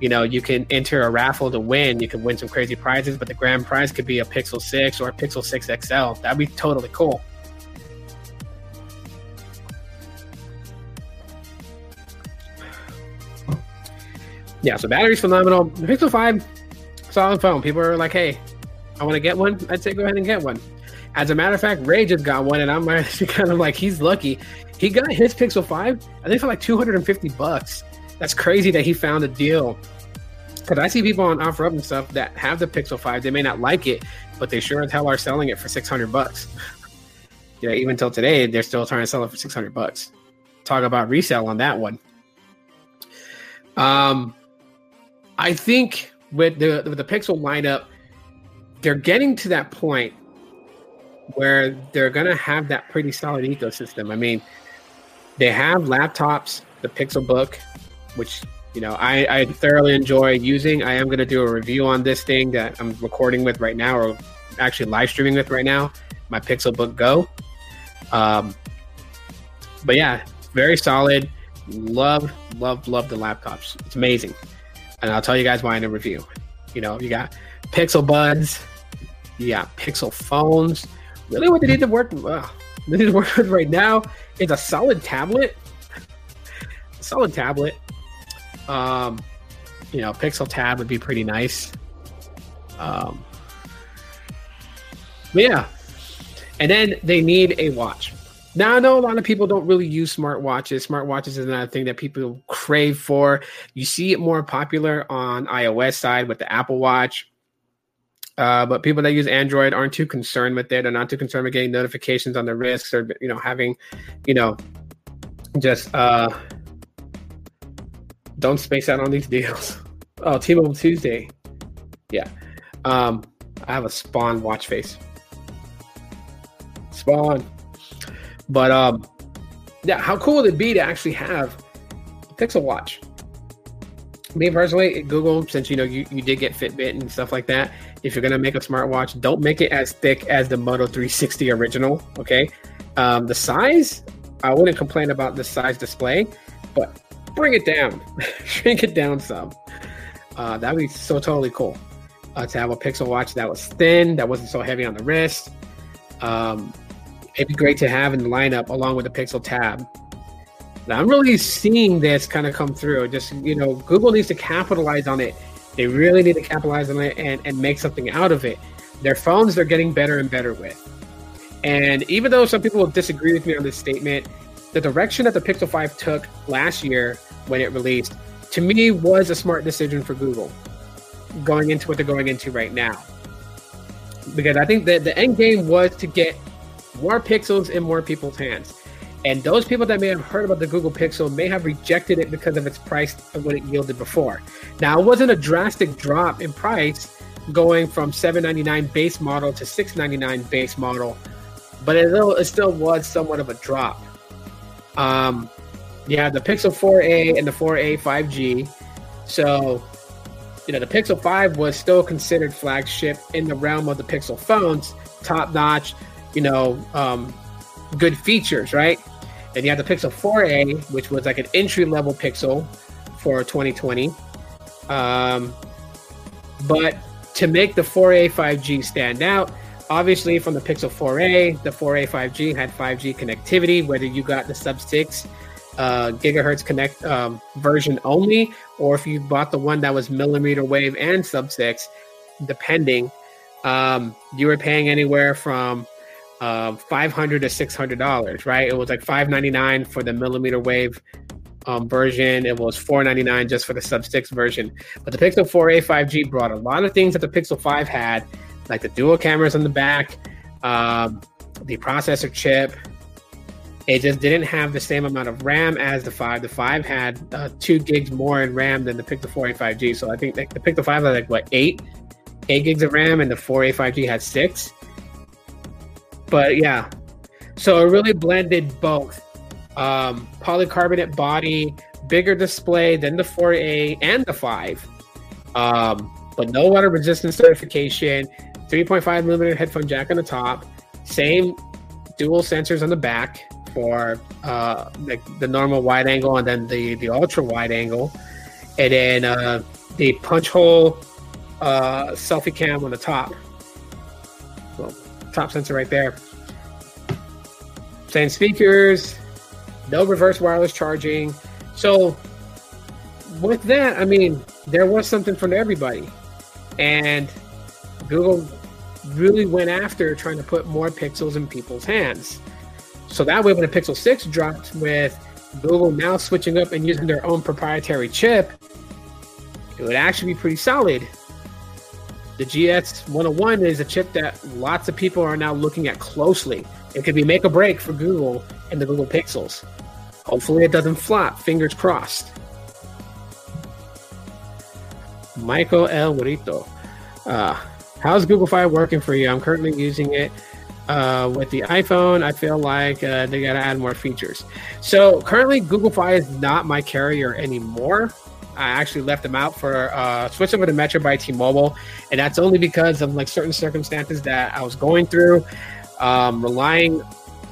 you know, you can enter a raffle to win. You can win some crazy prizes, but the grand prize could be a Pixel Six or a Pixel Six XL. That'd be totally cool. Yeah, so battery's phenomenal. The Pixel 5, solid phone. People are like, hey, I want to get one. I'd say go ahead and get one. As a matter of fact, Ray just got one, and I'm kind of like, he's lucky. He got his Pixel 5, I think for like 250 bucks. That's crazy that he found a deal. Because I see people on OfferUp and stuff that have the Pixel 5. They may not like it, but they sure as hell are selling it for 600 bucks. yeah, even till today, they're still trying to sell it for 600 bucks. Talk about resale on that one. Um, I think with the with the Pixel lineup, they're getting to that point where they're going to have that pretty solid ecosystem. I mean, they have laptops, the Pixel Book, which you know I, I thoroughly enjoy using. I am going to do a review on this thing that I'm recording with right now, or actually live streaming with right now. My Pixel Book Go. Um, but yeah, very solid. Love, love, love the laptops. It's amazing, and I'll tell you guys why in a review. You know, you got Pixel Buds, you got Pixel phones really what they need to work well, they need to work with right now is a solid tablet. Solid tablet. Um, you know, Pixel Tab would be pretty nice. Um, yeah, and then they need a watch. Now I know a lot of people don't really use smartwatches. Smartwatches is another thing that people crave for. You see it more popular on iOS side with the Apple Watch. Uh, but people that use Android aren't too concerned with it. They're not too concerned with getting notifications on the risks or you know having, you know, just uh, don't space out on these deals. Oh, T-Mobile Tuesday, yeah. Um, I have a Spawn watch face. Spawn, but um, yeah. How cool would it be to actually have a Pixel Watch? Me personally, Google, since you know you, you did get Fitbit and stuff like that, if you're gonna make a smartwatch, don't make it as thick as the Moto 360 original. Okay, um, the size, I wouldn't complain about the size display, but bring it down, shrink it down some. Uh, that'd be so totally cool uh, to have a Pixel watch that was thin, that wasn't so heavy on the wrist. Um, it'd be great to have in the lineup along with the Pixel Tab. Now, I'm really seeing this kind of come through. Just you know, Google needs to capitalize on it they really need to capitalize on it and, and make something out of it. Their phones they're getting better and better with. And even though some people will disagree with me on this statement, the direction that the Pixel 5 took last year when it released, to me, was a smart decision for Google going into what they're going into right now. Because I think that the end game was to get more pixels in more people's hands. And those people that may have heard about the Google Pixel may have rejected it because of its price and what it yielded before. Now, it wasn't a drastic drop in price, going from 799 base model to 699 base model, but it still, it still was somewhat of a drop. Um, yeah, the Pixel 4a and the 4a 5G. So, you know, the Pixel 5 was still considered flagship in the realm of the Pixel phones, top notch, you know, um, good features, right? And you had the Pixel 4a, which was like an entry level Pixel for 2020. Um, but to make the 4a 5G stand out, obviously from the Pixel 4a, the 4a 5G had 5G connectivity, whether you got the sub 6 uh, gigahertz connect um, version only, or if you bought the one that was millimeter wave and sub 6, depending, um, you were paying anywhere from uh, 500 to 600 dollars right it was like 599 for the millimeter wave um, version. It was four ninety nine just for the sub six version. But the Pixel 4a 5G brought a lot of things that the Pixel 5 had, like the dual cameras on the back, um, the processor chip. It just didn't have the same amount of RAM as the 5. The 5 had uh, two gigs more in RAM than the Pixel 4a 5G. So I think the Pixel 5 had like what eight, eight gigs of RAM, and the 4a 5G had six. But yeah, so it really blended both um, polycarbonate body, bigger display than the 4A and the 5. Um, but no water resistance certification, 3.5 millimeter headphone jack on the top, same dual sensors on the back for uh, like the normal wide angle and then the, the ultra wide angle, and then uh, the punch hole uh, selfie cam on the top. Top sensor right there. Same speakers, no reverse wireless charging. So with that, I mean, there was something for everybody. And Google really went after trying to put more pixels in people's hands. So that way, when the Pixel 6 dropped with Google now switching up and using their own proprietary chip, it would actually be pretty solid. The GS101 is a chip that lots of people are now looking at closely. It could be make or break for Google and the Google Pixels. Hopefully, it doesn't flop. Fingers crossed. Michael El Burrito. Uh, how's Google Fi working for you? I'm currently using it uh, with the iPhone. I feel like uh, they got to add more features. So, currently, Google Fi is not my carrier anymore. I actually left them out for uh, switch over to Metro by T-Mobile, and that's only because of like certain circumstances that I was going through, um, relying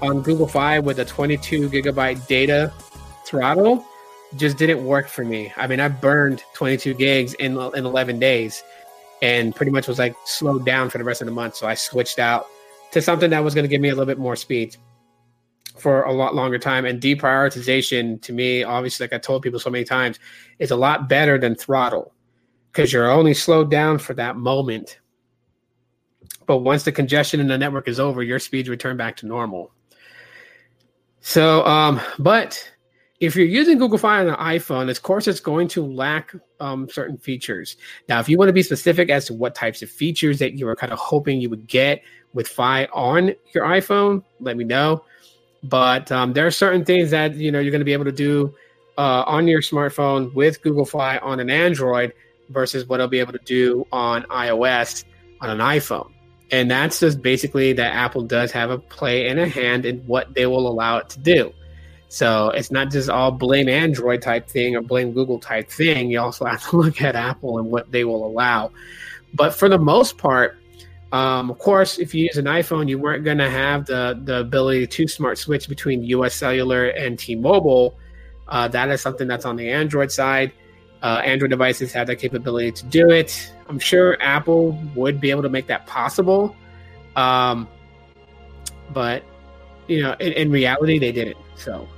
on Google Fi with a 22 gigabyte data throttle just didn't work for me. I mean, I burned 22 gigs in in 11 days, and pretty much was like slowed down for the rest of the month. So I switched out to something that was going to give me a little bit more speed for a lot longer time. And deprioritization to me, obviously, like I told people so many times, is a lot better than throttle because you're only slowed down for that moment. But once the congestion in the network is over, your speeds return back to normal. So, um, but if you're using Google Fi on an iPhone, of course, it's going to lack um, certain features. Now, if you want to be specific as to what types of features that you were kind of hoping you would get with Fi on your iPhone, let me know. But um, there are certain things that you know you're going to be able to do uh, on your smartphone with Google Fi on an Android versus what I'll be able to do on iOS on an iPhone. And that's just basically that Apple does have a play and a hand in what they will allow it to do. So it's not just all blame Android type thing or blame Google type thing. You also have to look at Apple and what they will allow. But for the most part, um, of course, if you use an iPhone, you weren't going to have the the ability to smart switch between US Cellular and T-Mobile. Uh, that is something that's on the Android side. Uh, Android devices have that capability to do it. I'm sure Apple would be able to make that possible. Um, but, you know, in, in reality, they didn't. So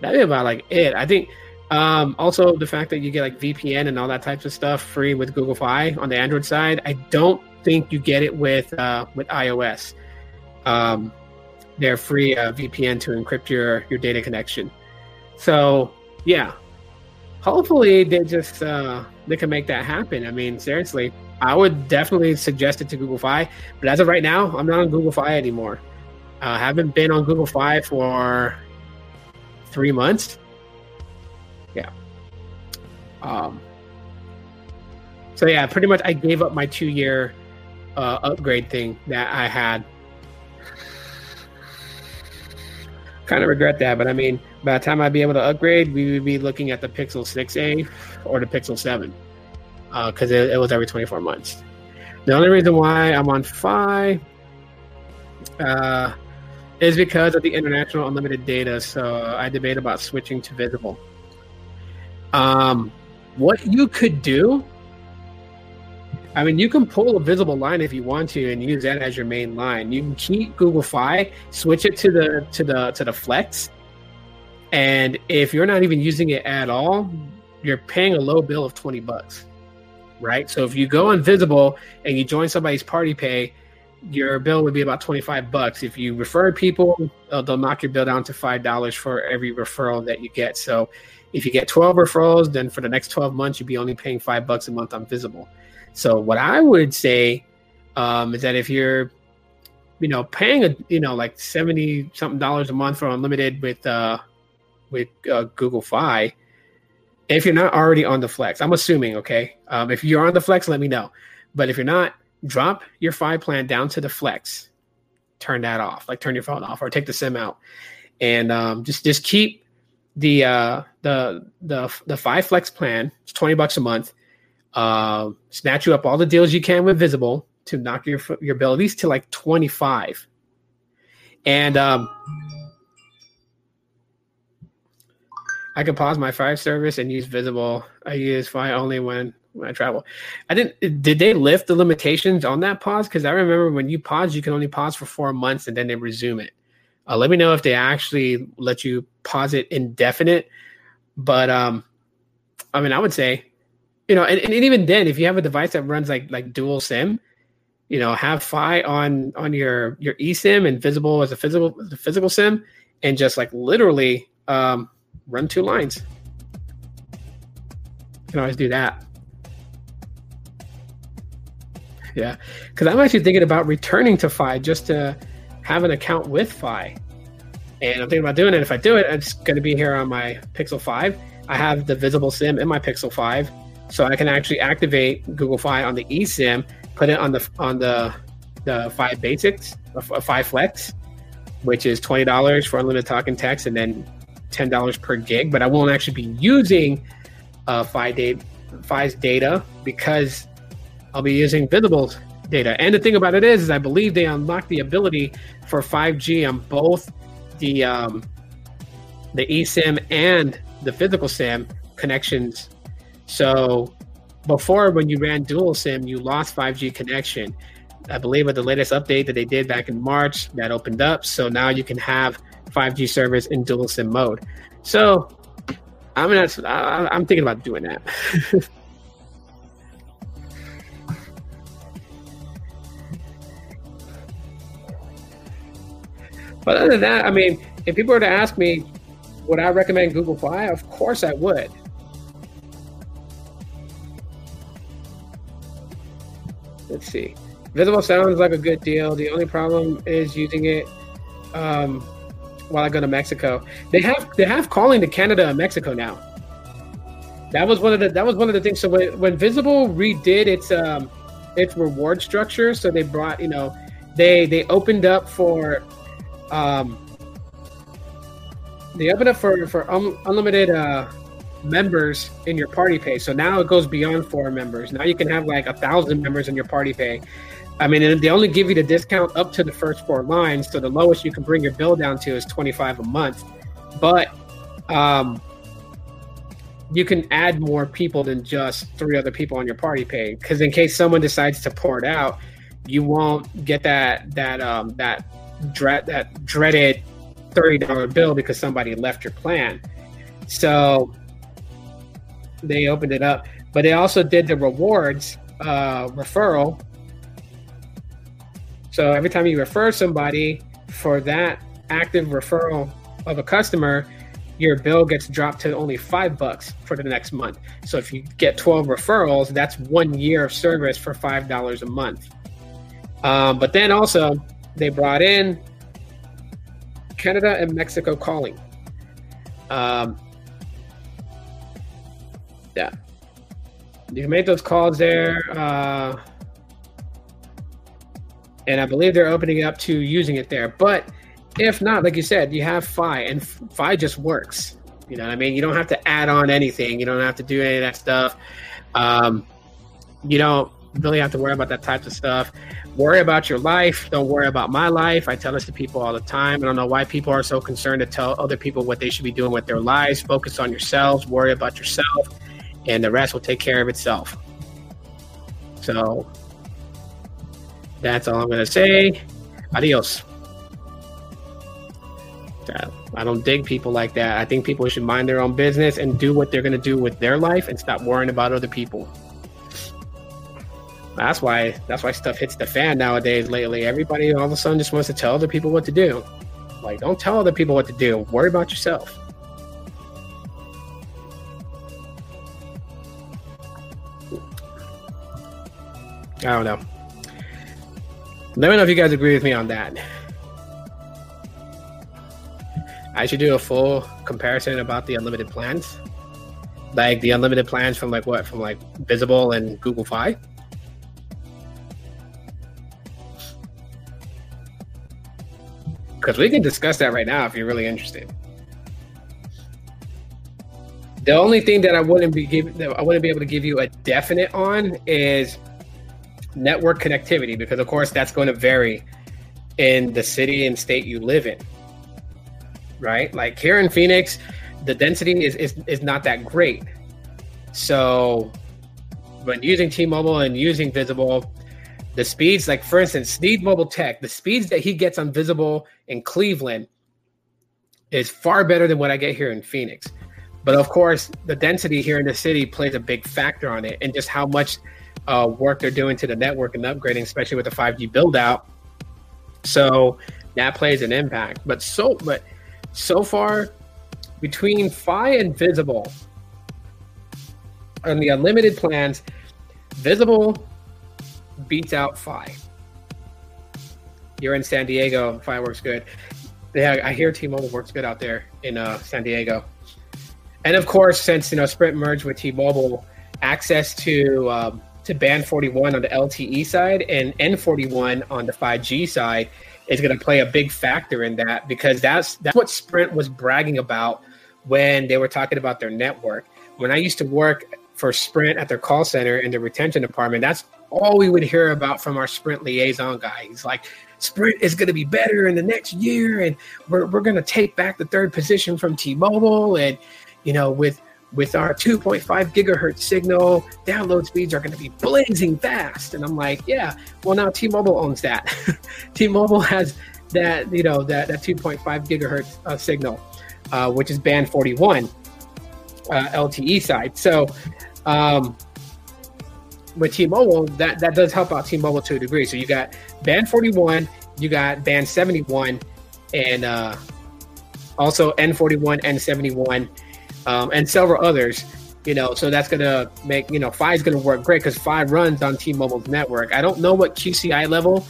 that'd be about like it. I think um, also the fact that you get like VPN and all that types of stuff free with Google Fi on the Android side, I don't think you get it with uh, with iOS. Um, they're free uh, VPN to encrypt your your data connection. So yeah, hopefully they just uh, they can make that happen. I mean, seriously, I would definitely suggest it to Google Fi. But as of right now, I'm not on Google Fi anymore. I uh, haven't been on Google Fi for three months. Yeah. Um. So yeah, pretty much I gave up my two year uh, upgrade thing that I had. Kind of regret that, but I mean, by the time I'd be able to upgrade, we would be looking at the Pixel 6a or the Pixel 7 because uh, it, it, was every 24 months. The only reason why I'm on Fi uh, is because of the international unlimited data. So I debate about switching to Visible. Um, what you could do I mean, you can pull a visible line if you want to and use that as your main line. You can keep Google Fi, switch it to the to the to the Flex, and if you're not even using it at all, you're paying a low bill of twenty bucks, right? So if you go invisible and you join somebody's party pay, your bill would be about twenty five bucks. If you refer people, they'll, they'll knock your bill down to five dollars for every referral that you get. So if you get twelve referrals, then for the next twelve months, you'd be only paying five bucks a month on Visible. So what I would say um, is that if you're, you know, paying a you know like seventy something dollars a month for unlimited with uh, with uh, Google Fi, if you're not already on the Flex, I'm assuming okay. Um, if you're on the Flex, let me know. But if you're not, drop your Fi plan down to the Flex. Turn that off, like turn your phone off, or take the SIM out, and um, just just keep the uh, the the the Fi Flex plan. It's twenty bucks a month uh, snatch you up all the deals you can with Visible to knock your your least to like 25. And um, I can pause my Fi service and use Visible. I use Fi only when when I travel. I didn't. Did they lift the limitations on that pause? Because I remember when you pause, you can only pause for four months and then they resume it. Uh, let me know if they actually let you pause it indefinite. But um, I mean, I would say you know, and, and even then, if you have a device that runs like like dual SIM, you know, have Fi on on your your eSIM and visible as a physical as a physical SIM, and just like literally um, run two lines. You can always do that. Yeah, because I'm actually thinking about returning to Fi just to have an account with Fi, and I'm thinking about doing it. If I do it, it's going to be here on my Pixel Five. I have the visible SIM in my Pixel Five so I can actually activate Google Fi on the eSIM, put it on the on the the Fi Basics, a Fi Flex, which is twenty dollars for unlimited talk and text, and then ten dollars per gig. But I won't actually be using uh, Fi data, Fi's data because I'll be using Visible's data. And the thing about it is, is I believe they unlock the ability for 5G on both the um, the eSIM and the physical SIM connections so before, when you ran dual SIM, you lost 5G connection. I believe with the latest update that they did back in March, that opened up. So now you can have 5G service in dual SIM mode. So I mean, that's, I, I'm thinking about doing that. but other than that, I mean, if people were to ask me, would I recommend Google Fi? Of course I would. Let's see. Visible sounds like a good deal. The only problem is using it um, while I go to Mexico. They have they have calling to Canada and Mexico now. That was one of the that was one of the things. So when, when Visible redid its um, its reward structure, so they brought you know they they opened up for um, they opened up for for un, unlimited uh, members in your party pay. So now it goes beyond four members. Now you can have like a thousand members in your party pay. I mean, they only give you the discount up to the first four lines. So the lowest you can bring your bill down to is 25 a month. But um, you can add more people than just three other people on your party pay. Because in case someone decides to pour it out, you won't get that that um, that dread that dreaded thirty dollar bill because somebody left your plan. So they opened it up, but they also did the rewards uh, referral. So every time you refer somebody for that active referral of a customer, your bill gets dropped to only five bucks for the next month. So if you get 12 referrals, that's one year of service for five dollars a month. Um, but then also they brought in Canada and Mexico calling. Um, yeah. you can make those calls there. Uh, and I believe they're opening up to using it there. But if not, like you said, you have Fi, and Fi just works. You know what I mean? You don't have to add on anything. You don't have to do any of that stuff. Um, you don't really have to worry about that type of stuff. Worry about your life. Don't worry about my life. I tell this to people all the time. I don't know why people are so concerned to tell other people what they should be doing with their lives. Focus on yourselves. Worry about yourself, and the rest will take care of itself. So that's all I'm going to say. Adios. Uh, I don't dig people like that. I think people should mind their own business and do what they're going to do with their life and stop worrying about other people. That's why that's why stuff hits the fan nowadays lately. Everybody all of a sudden just wants to tell other people what to do. Like don't tell other people what to do. Worry about yourself. I don't know. Let me know if you guys agree with me on that. I should do a full comparison about the unlimited plans. Like the unlimited plans from like what? From like Visible and Google Fi. Because we can discuss that right now if you're really interested. The only thing that I wouldn't be give, I wouldn't be able to give you a definite on is network connectivity, because of course that's going to vary in the city and state you live in right? Like here in Phoenix, the density is, is, is not that great. So when using T-Mobile and using Visible, the speeds, like for instance, Sneed Mobile Tech, the speeds that he gets on Visible in Cleveland is far better than what I get here in Phoenix. But of course, the density here in the city plays a big factor on it, and just how much uh, work they're doing to the network and upgrading, especially with the 5G build out. So that plays an impact. But so, but so far between Fi and Visible on the unlimited plans, Visible beats out Fi. You're in San Diego, Fi works good. Yeah, I hear T-Mobile works good out there in uh, San Diego. And of course, since you know Sprint merged with T-Mobile, access to um, to band 41 on the LTE side and N41 on the 5G side is going to play a big factor in that because that's that's what Sprint was bragging about when they were talking about their network. When I used to work for Sprint at their call center in the retention department, that's all we would hear about from our Sprint liaison guy. He's like, Sprint is going to be better in the next year, and we're, we're going to take back the third position from T-Mobile, and you know, with with our 2.5 gigahertz signal, download speeds are going to be blazing fast. And I'm like, yeah, well, now T Mobile owns that. T Mobile has that, you know, that, that 2.5 gigahertz uh, signal, uh, which is band 41 uh, LTE side. So, um, with T-Mobile, that that does help out T-Mobile to a degree. So you got band 41, you got band 71, and uh, also N41, N71 um, and several others. You know, so that's gonna make you know Fi is gonna work great because Fi runs on T-Mobile's network. I don't know what QCI level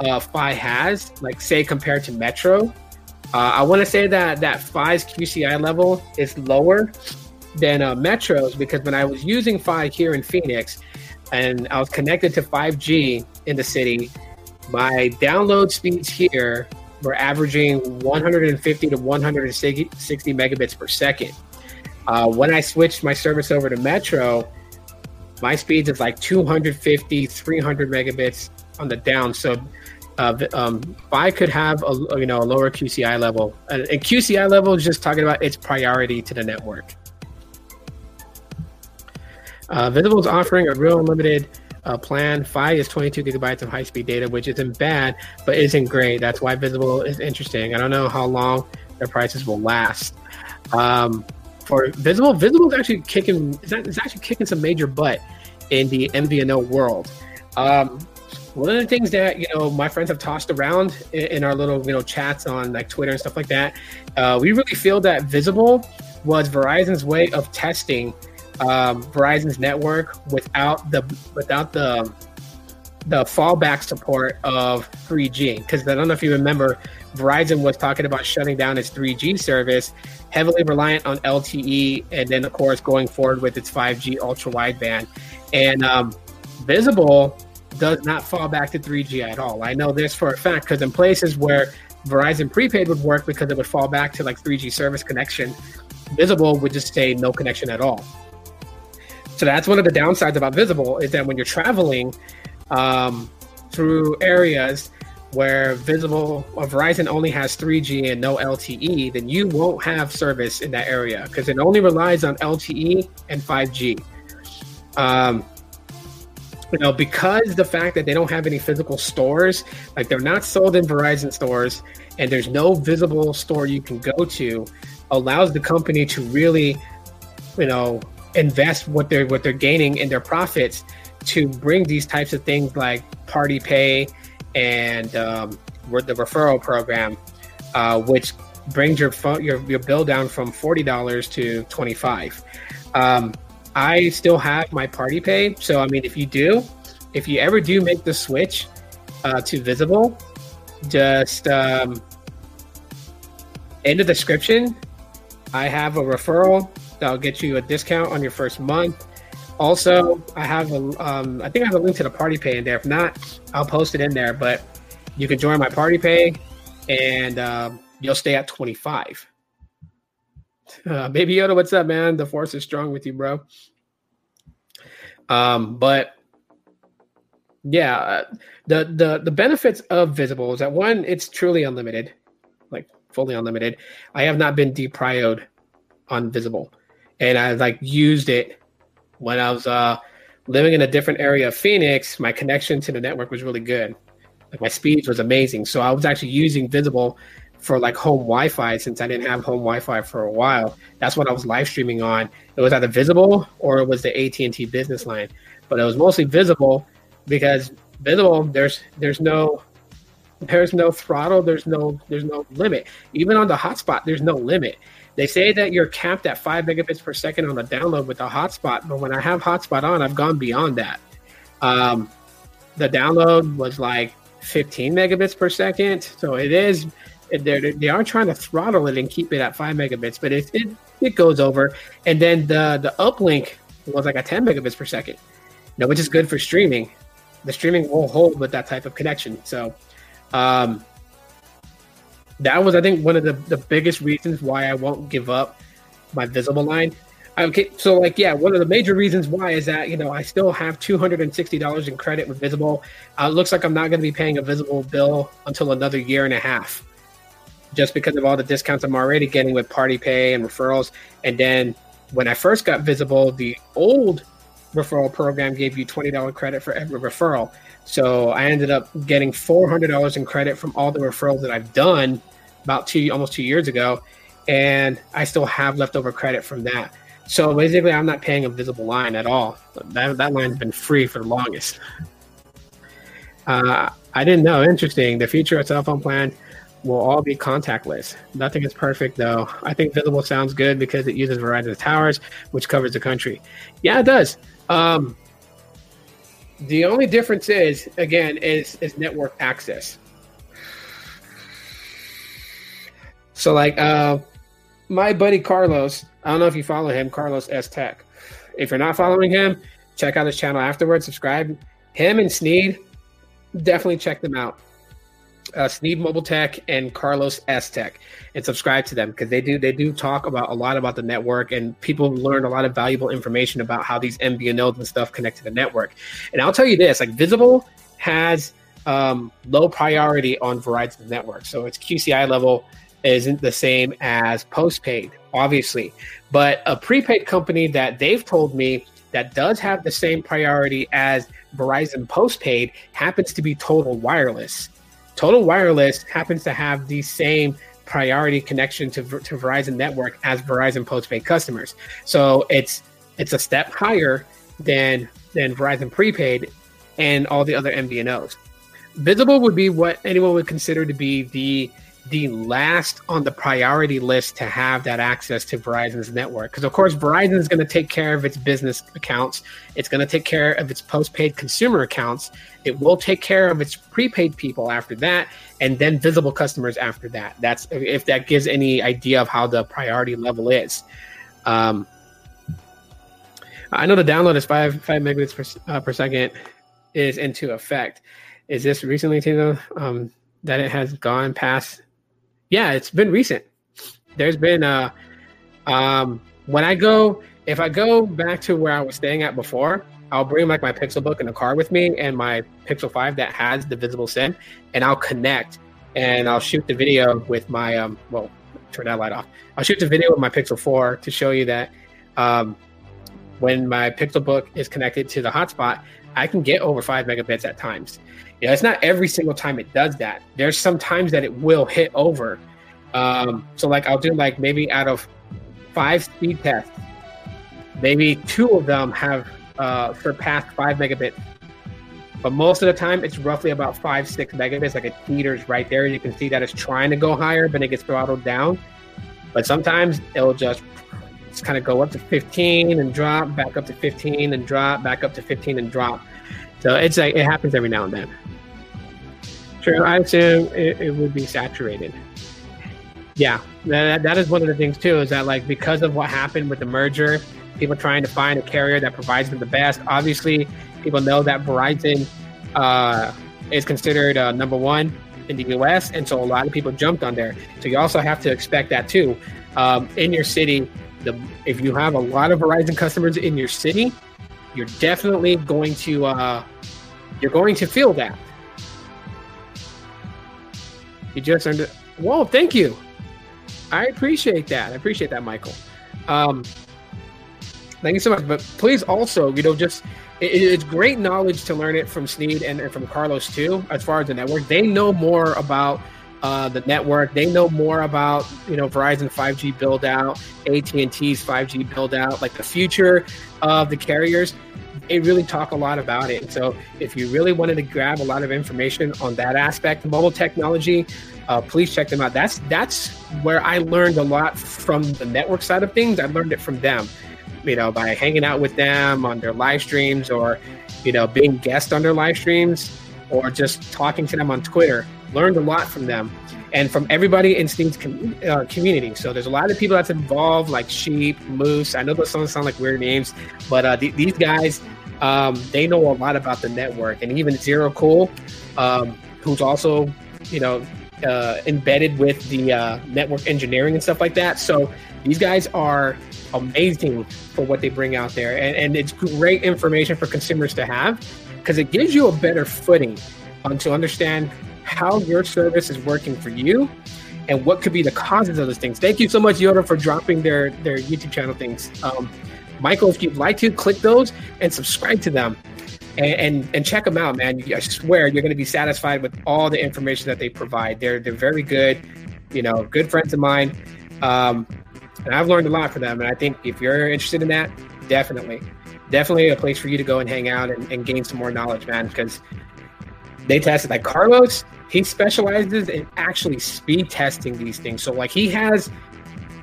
uh, Fi has, like say compared to Metro. Uh, I want to say that that Fi's QCI level is lower than uh, Metro's because when I was using Fi here in Phoenix, and I was connected to 5G in the city, my download speeds here were averaging 150 to 160 megabits per second. Uh, when I switched my service over to Metro, my speeds is like 250, 300 megabits on the down. So uh, um, I could have a you know a lower QCI level, and, and QCI level is just talking about its priority to the network. Uh, Visible is offering a real unlimited uh, plan. Fi is 22 gigabytes of high-speed data, which isn't bad, but isn't great. That's why Visible is interesting. I don't know how long their prices will last. Um, for Visible. Visible is actually kicking. It's actually kicking some major butt in the MVNO world. Um, one of the things that you know my friends have tossed around in, in our little you know chats on like Twitter and stuff like that, uh, we really feel that Visible was Verizon's way of testing um, Verizon's network without the without the the fallback support of 3G. Because I don't know if you remember Verizon was talking about shutting down its 3G service, heavily reliant on LTE, and then of course going forward with its 5G ultra wideband. And um, Visible does not fall back to 3G at all. I know this for a fact because in places where Verizon prepaid would work because it would fall back to like 3G service connection, Visible would just say no connection at all. So that's one of the downsides about Visible is that when you're traveling um, through areas where Visible or Verizon only has 3G and no LTE, then you won't have service in that area because it only relies on LTE and 5G. Um, you know, because the fact that they don't have any physical stores, like they're not sold in Verizon stores, and there's no visible store you can go to, allows the company to really, you know, invest what they're what they're gaining in their profits to bring these types of things like party pay and um, the referral program, uh, which brings your, your your bill down from forty dollars to twenty five. Um, I still have my party pay. So, I mean, if you do, if you ever do make the switch uh, to Visible, just um, in the description, I have a referral that'll get you a discount on your first month. Also, I have a, um, I think I have a link to the party pay in there. If not, I'll post it in there. But you can join my party pay, and um, you'll stay at 25. Uh, Baby Yoda, what's up, man? The force is strong with you, bro. Um, but yeah, uh, the the the benefits of Visible is that one, it's truly unlimited, like fully unlimited. I have not been deprioed on Visible, and I like used it when I was uh living in a different area of Phoenix. My connection to the network was really good. Like my speed was amazing, so I was actually using Visible for like home Wi-Fi since I didn't have home Wi-Fi for a while. That's what I was live streaming on. It was either visible or it was the AT and T business line, but it was mostly visible because visible there's there's no there's no throttle there's no there's no limit even on the hotspot there's no limit they say that you're capped at five megabits per second on the download with the hotspot but when i have hotspot on i've gone beyond that um, the download was like 15 megabits per second so it is they're, they are trying to throttle it and keep it at five megabits, but it, it, it goes over. And then the, the uplink was like a 10 megabits per second, know, which is good for streaming. The streaming will hold with that type of connection. So, um, that was, I think, one of the, the biggest reasons why I won't give up my visible line. Okay, so like, yeah, one of the major reasons why is that you know I still have two hundred and sixty dollars in credit with Visible. Uh, looks like I'm not going to be paying a Visible bill until another year and a half just because of all the discounts I'm already getting with party pay and referrals. And then when I first got visible, the old referral program gave you $20 credit for every referral. So I ended up getting $400 in credit from all the referrals that I've done about two, almost two years ago. And I still have leftover credit from that. So basically, I'm not paying a visible line at all. That, that line's been free for the longest. Uh, I didn't know. Interesting. The future of cell phone plan will all be contactless. Nothing is perfect though. I think Visible sounds good because it uses Verizon of towers, which covers the country. Yeah, it does. Um, the only difference is, again, is is network access. So, like, uh, my buddy Carlos, I don't know if you follow him, Carlos S Tech. If you're not following him, check out his channel afterwards. Subscribe. Him and Sneed, definitely check them out uh, Sneed Mobile Tech and Carlos S Tech, and subscribe to them because they do they do talk about a lot about the network, and people learn a lot of valuable information about how these MVNOs and stuff connect to the network. And I'll tell you this: like Visible has um, low priority on Verizon's network, so its QCI level isn't the same as postpaid, obviously. But a prepaid company that they've told me that does have the same priority as Verizon postpaid happens to be Total Wireless. Total Wireless happens to have the same priority connection to, to Verizon network as Verizon postpaid customers. So it's it's a step higher than than Verizon prepaid and all the other MVNOs. Visible would be what anyone would consider to be the the last on the priority list to have that access to Verizon's network. Because, of course, Verizon is going to take care of its business accounts, it's going to take care of its postpaid consumer accounts, it will take care of its prepaid people after that, and then visible customers after that. That's if that gives any idea of how the priority level is. Um, I know the download is five five megabits per, uh, per second is into effect. Is this recently, Tino, um, that it has gone past yeah, it's been recent. There's been uh um when I go if I go back to where I was staying at before, I'll bring like my Pixel book in the car with me and my Pixel 5 that has the visible SIM and I'll connect and I'll shoot the video with my um well turn that light off. I'll shoot the video with my Pixel 4 to show you that um when my Pixel book is connected to the hotspot, I can get over five megabits at times. It's not every single time it does that. There's some times that it will hit over. Um, so like I'll do like maybe out of five speed tests, maybe two of them have uh, surpassed five megabits. But most of the time, it's roughly about five, six megabits. Like it teeters right there. You can see that it's trying to go higher, but it gets throttled down. But sometimes it'll just, just kind of go up to 15 and drop, back up to 15 and drop, back up to 15 and drop. So it's like it happens every now and then. Sure, I assume it, it would be saturated. Yeah, that, that is one of the things too. Is that like because of what happened with the merger, people trying to find a carrier that provides them the best. Obviously, people know that Verizon uh, is considered uh, number one in the U.S., and so a lot of people jumped on there. So you also have to expect that too. Um, in your city, the if you have a lot of Verizon customers in your city, you're definitely going to uh, you're going to feel that. You just under. Whoa! Thank you. I appreciate that. I appreciate that, Michael. Um, thank you so much. But please also, you know, just it, it's great knowledge to learn it from Sneed and, and, from Carlos too. As far as the network, they know more about uh, the network. They know more about you know Verizon 5G build out, AT and T's 5G build out, like the future of the carriers they really talk a lot about it. So if you really wanted to grab a lot of information on that aspect mobile technology, uh, please check them out. That's that's where I learned a lot from the network side of things. I learned it from them, you know, by hanging out with them on their live streams or, you know, being guest on their live streams or just talking to them on Twitter. Learned a lot from them and from everybody in Sneed's com- uh, community. So there's a lot of people that's involved, like Sheep, Moose. I know those songs sound like weird names, but uh, th- these guys, um, they know a lot about the network, and even Zero Cool, um, who's also, you know, uh, embedded with the uh, network engineering and stuff like that. So these guys are amazing for what they bring out there, and, and it's great information for consumers to have because it gives you a better footing um, to understand how your service is working for you and what could be the causes of those things. Thank you so much, Yoda, for dropping their their YouTube channel things. Um, Michael, if you'd like to, click those and subscribe to them. And, and, and check them out, man. I swear you're going to be satisfied with all the information that they provide. They're they're very good, you know, good friends of mine, um, and I've learned a lot from them. And I think if you're interested in that, definitely, definitely a place for you to go and hang out and, and gain some more knowledge, man. Because they tested like Carlos he specializes in actually speed testing these things. So like he has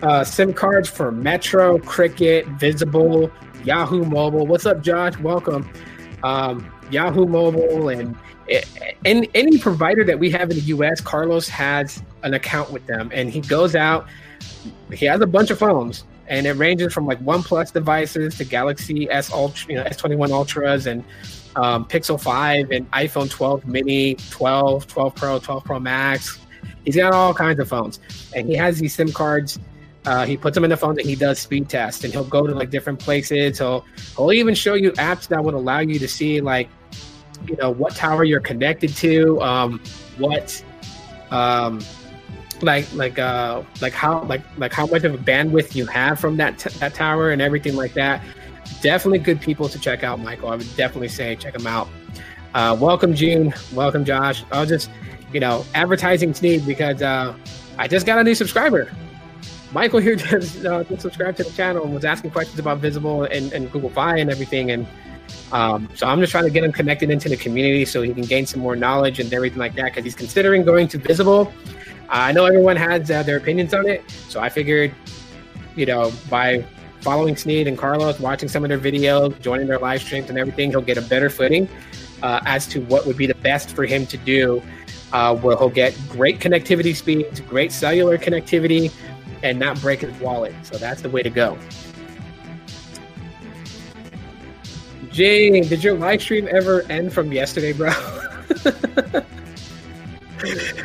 uh, SIM cards for Metro, Cricket, Visible, Yahoo Mobile. What's up, Josh? Welcome. Um, Yahoo Mobile and, and any provider that we have in the U.S. Carlos has an account with them, and he goes out. He has a bunch of phones, and it ranges from like OnePlus devices to Galaxy S Ultra, you know, S21 Ultras, and um, Pixel 5 and iPhone 12 mini, 12, 12 Pro, 12 Pro Max. He's got all kinds of phones. And he has these SIM cards. Uh, he puts them in the phone and he does speed tests and he'll go to like different places. He'll, he'll even show you apps that would allow you to see like, you know, what tower you're connected to, um, what, um, like like uh like how like like how much of a bandwidth you have from that t- that tower and everything like that definitely good people to check out, Michael. I would definitely say check them out. Uh, welcome, June. Welcome, Josh. I'll just, you know, advertising Sneed because uh, I just got a new subscriber. Michael here just, uh, just subscribed to the channel and was asking questions about Visible and, and Google Fi and everything. And um, so I'm just trying to get him connected into the community so he can gain some more knowledge and everything like that because he's considering going to Visible. I know everyone has uh, their opinions on it, so I figured, you know, by following Sneed and Carlos, watching some of their videos, joining their live streams and everything, he'll get a better footing uh, as to what would be the best for him to do. Uh, where he'll get great connectivity speeds, great cellular connectivity, and not break his wallet. So that's the way to go. Jane, did your live stream ever end from yesterday, bro?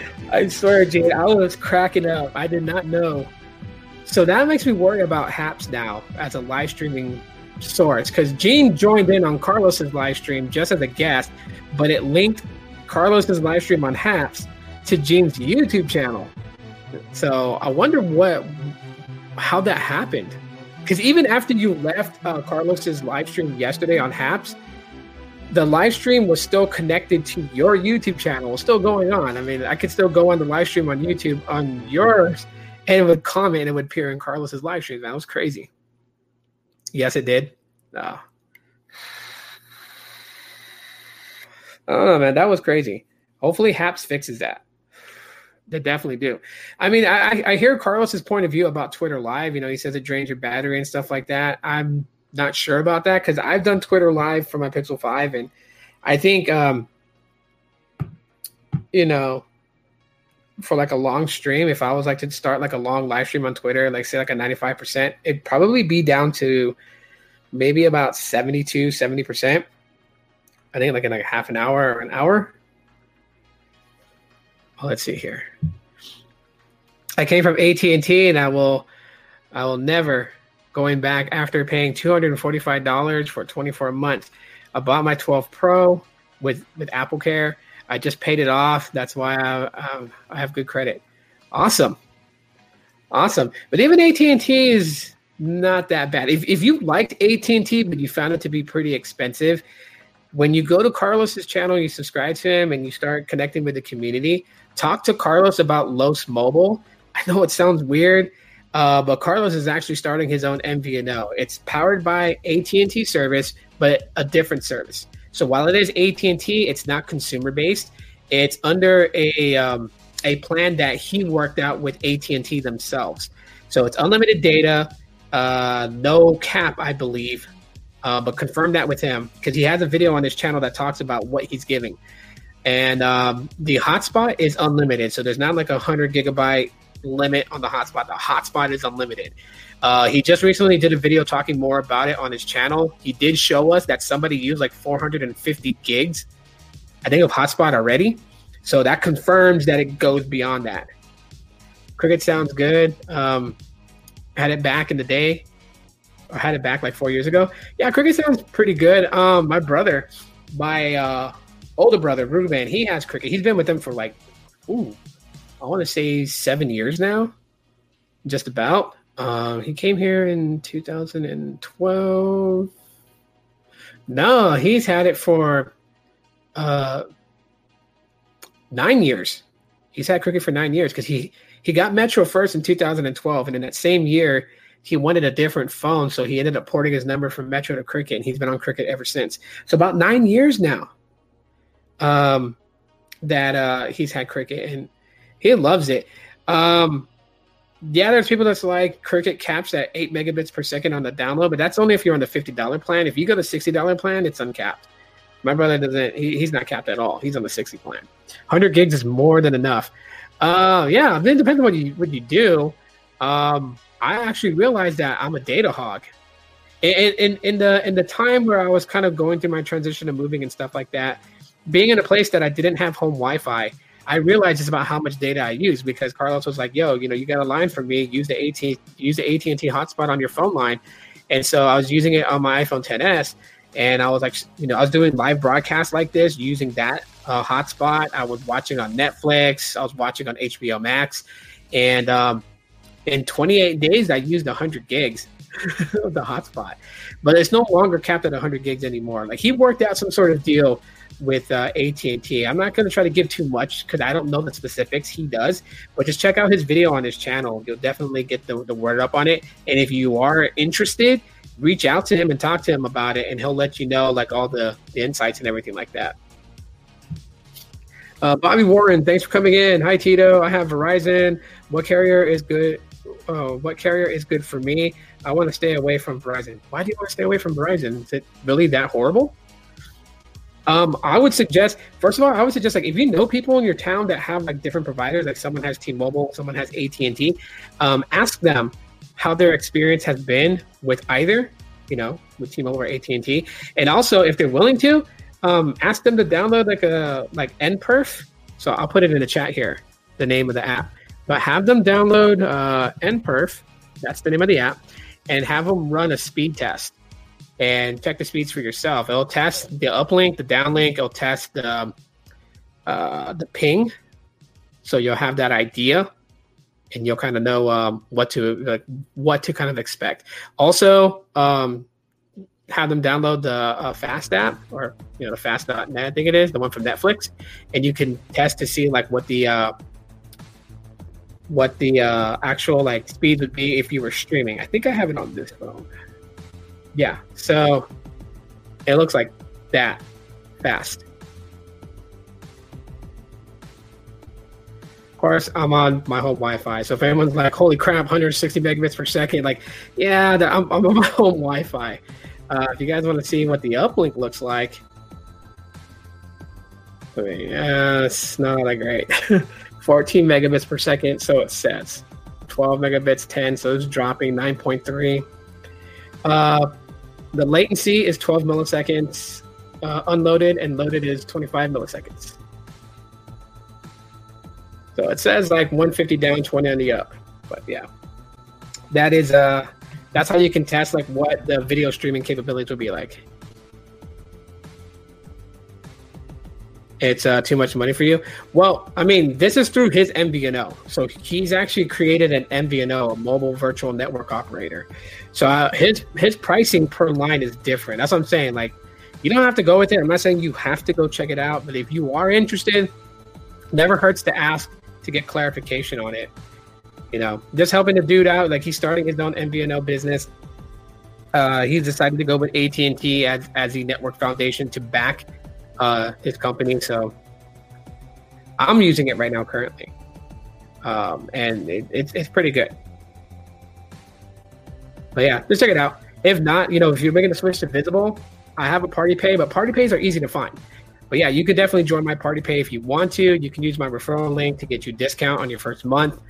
I swear, Jane, I was cracking up. I did not know. So that makes me worry about Haps now as a live streaming source because Gene joined in on Carlos's live stream just as a guest, but it linked Carlos's live stream on Haps to Gene's YouTube channel. So I wonder what how that happened. Because even after you left uh, Carlos's live stream yesterday on Haps, the live stream was still connected to your YouTube channel, was still going on. I mean, I could still go on the live stream on YouTube on yours, and it would comment and it would appear in Carlos's live stream. That was crazy. Yes, it did. Oh. Know, man. That was crazy. Hopefully, Haps fixes that. They definitely do. I mean, I, I hear Carlos's point of view about Twitter Live. You know, he says it drains your battery and stuff like that. I'm not sure about that because I've done Twitter Live for my Pixel Five, and I think, um, you know, for like a long stream, if I was like to start like a long live stream on Twitter, like say like a 95%, it'd probably be down to maybe about 72, 70%. I think like in like half an hour or an hour. Well, let's see here. I came from AT&T and I will I will never going back after paying $245 for 24 months. I bought my 12 Pro with with Apple Care. I just paid it off. That's why I, um, I have good credit. Awesome, awesome. But even AT and T is not that bad. If if you liked AT and T but you found it to be pretty expensive, when you go to Carlos's channel, you subscribe to him, and you start connecting with the community. Talk to Carlos about Los Mobile. I know it sounds weird, uh, but Carlos is actually starting his own MVNO. It's powered by AT&T service, but a different service. So while it is AT&T, it's not consumer based. It's under a um, a plan that he worked out with AT&T themselves. So it's unlimited data, uh, no cap, I believe, uh, but confirm that with him because he has a video on his channel that talks about what he's giving. And um, the hotspot is unlimited, so there's not like a hundred gigabyte limit on the hotspot. The hotspot is unlimited. Uh, he just recently did a video talking more about it on his channel. He did show us that somebody used like 450 gigs, I think, of hotspot already. So that confirms that it goes beyond that. Cricket sounds good. Um, had it back in the day. I had it back like four years ago. Yeah, cricket sounds pretty good. Um, my brother, my uh, older brother, Ruben, he has cricket. He's been with them for like, ooh, I want to say seven years now, just about. Um, he came here in 2012. No, he's had it for uh, nine years. He's had cricket for nine years because he he got Metro first in 2012, and in that same year he wanted a different phone, so he ended up porting his number from Metro to Cricket, and he's been on Cricket ever since. So about nine years now. Um, that uh, he's had Cricket, and he loves it. Um, yeah, there's people that's like Cricket caps at eight megabits per second on the download, but that's only if you're on the fifty dollar plan. If you go to sixty dollar plan, it's uncapped. My brother doesn't; he, he's not capped at all. He's on the sixty plan. Hundred gigs is more than enough. Uh, yeah, then depends on what you what you do. Um, I actually realized that I'm a data hog. In, in in the in the time where I was kind of going through my transition and moving and stuff like that, being in a place that I didn't have home Wi-Fi, I realized just about how much data I use because Carlos was like, "Yo, you know, you got a line for me. Use the AT use the AT and T hotspot on your phone line." And so I was using it on my iPhone 10s, and I was like, you know, I was doing live broadcasts like this using that uh, hotspot. I was watching on Netflix. I was watching on HBO Max, and um, in 28 days, I used 100 gigs of the hotspot. But it's no longer capped at 100 gigs anymore. Like he worked out some sort of deal with uh, AT&T. I'm not going to try to give too much because I don't know the specifics. He does, but just check out his video on his channel. You'll definitely get the, the word up on it. And if you are interested, reach out to him and talk to him about it, and he'll let you know like all the, the insights and everything like that. Uh, Bobby Warren, thanks for coming in. Hi Tito, I have Verizon. What carrier is good? Oh, what carrier is good for me? I want to stay away from Verizon. Why do you want to stay away from Verizon? Is it really that horrible? Um, I would suggest, first of all, I would suggest like if you know people in your town that have like different providers, like someone has T-Mobile, someone has AT and T, um, ask them how their experience has been with either, you know, with T-Mobile or AT and T, and also if they're willing to, um, ask them to download like a like NPerf. So I'll put it in the chat here, the name of the app, but have them download uh, NPerf. That's the name of the app, and have them run a speed test and check the speeds for yourself. It'll test the uplink, the downlink. It'll test the um, uh, the ping, so you'll have that idea, and you'll kind of know um, what to like, what to kind of expect. Also, um, have them download the uh, Fast app or you know the Fast.net, I think it is the one from Netflix, and you can test to see like what the uh, what the uh, actual like speed would be if you were streaming. I think I have it on this phone. Yeah, so it looks like that fast. Of course, I'm on my home Wi-Fi. So if anyone's like, "Holy crap, 160 megabits per second," like, yeah, I'm, I'm on my home Wi-Fi. Uh, if you guys want to see what the uplink looks like, I mean, it's not that great. 14 megabits per second, so it says. 12 megabits, 10, so it's dropping 9.3. Uh, the latency is 12 milliseconds uh, unloaded, and loaded is 25 milliseconds. So it says like 150 down, 20 on the up. But yeah, that is uh, that's how you can test like what the video streaming capabilities would be like. It's uh, too much money for you. Well, I mean, this is through his MVNO. So he's actually created an MVNO, a mobile virtual network operator. So uh, his his pricing per line is different. That's what I'm saying. Like, you don't have to go with it. I'm not saying you have to go check it out, but if you are interested, never hurts to ask to get clarification on it. You know, just helping the dude out. Like he's starting his own MVNO business. Uh, he's decided to go with AT and T as as the network foundation to back uh, his company. So I'm using it right now currently, um, and it, it's it's pretty good. But yeah, just check it out. If not, you know, if you're making the switch to Visible, I have a Party Pay, but Party Pays are easy to find. But yeah, you could definitely join my Party Pay if you want to. You can use my referral link to get you discount on your first month.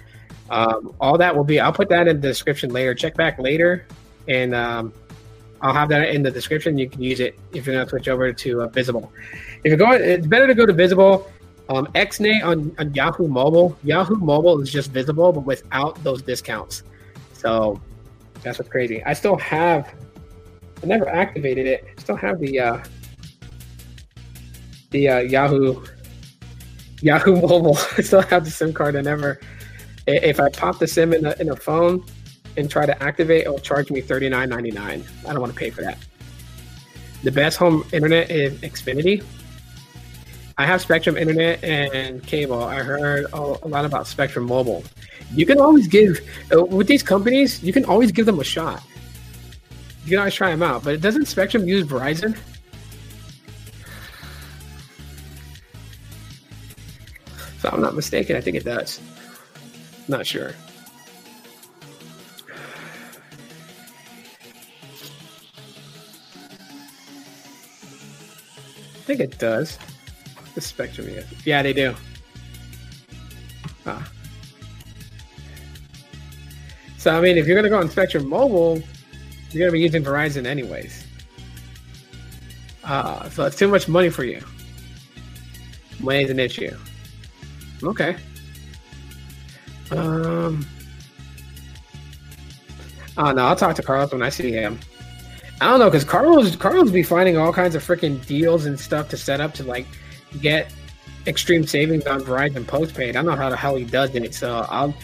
Um, all that will be. I'll put that in the description later. Check back later, and um, I'll have that in the description. You can use it if you're gonna switch over to uh, Visible. If you're going, it's better to go to Visible. Um, Xnay on, on Yahoo Mobile. Yahoo Mobile is just Visible, but without those discounts. So that's what's crazy. I still have. I never activated it. I still have the uh, the uh, Yahoo Yahoo Mobile. I still have the SIM card. I never. If I pop the SIM in a, in a phone and try to activate, it'll charge me thirty nine ninety nine. I don't want to pay for that. The best home internet is Xfinity. I have Spectrum Internet and cable. I heard a lot about Spectrum Mobile you can always give uh, with these companies. You can always give them a shot. You can always try them out. But doesn't Spectrum use Verizon? If I'm not mistaken, I think it does. Not sure. Think it does. The Spectrum, yeah. Yeah, they do. Ah. So I mean, if you're gonna go on Spectrum Mobile, you're gonna be using Verizon anyways. Uh, so it's too much money for you. Money's an issue. Okay. Um. Oh no, I'll talk to Carlos when I see him. I don't know, cause Carlos Carlos be finding all kinds of freaking deals and stuff to set up to like get extreme savings on Verizon postpaid. I don't know how the hell he does it, so I'll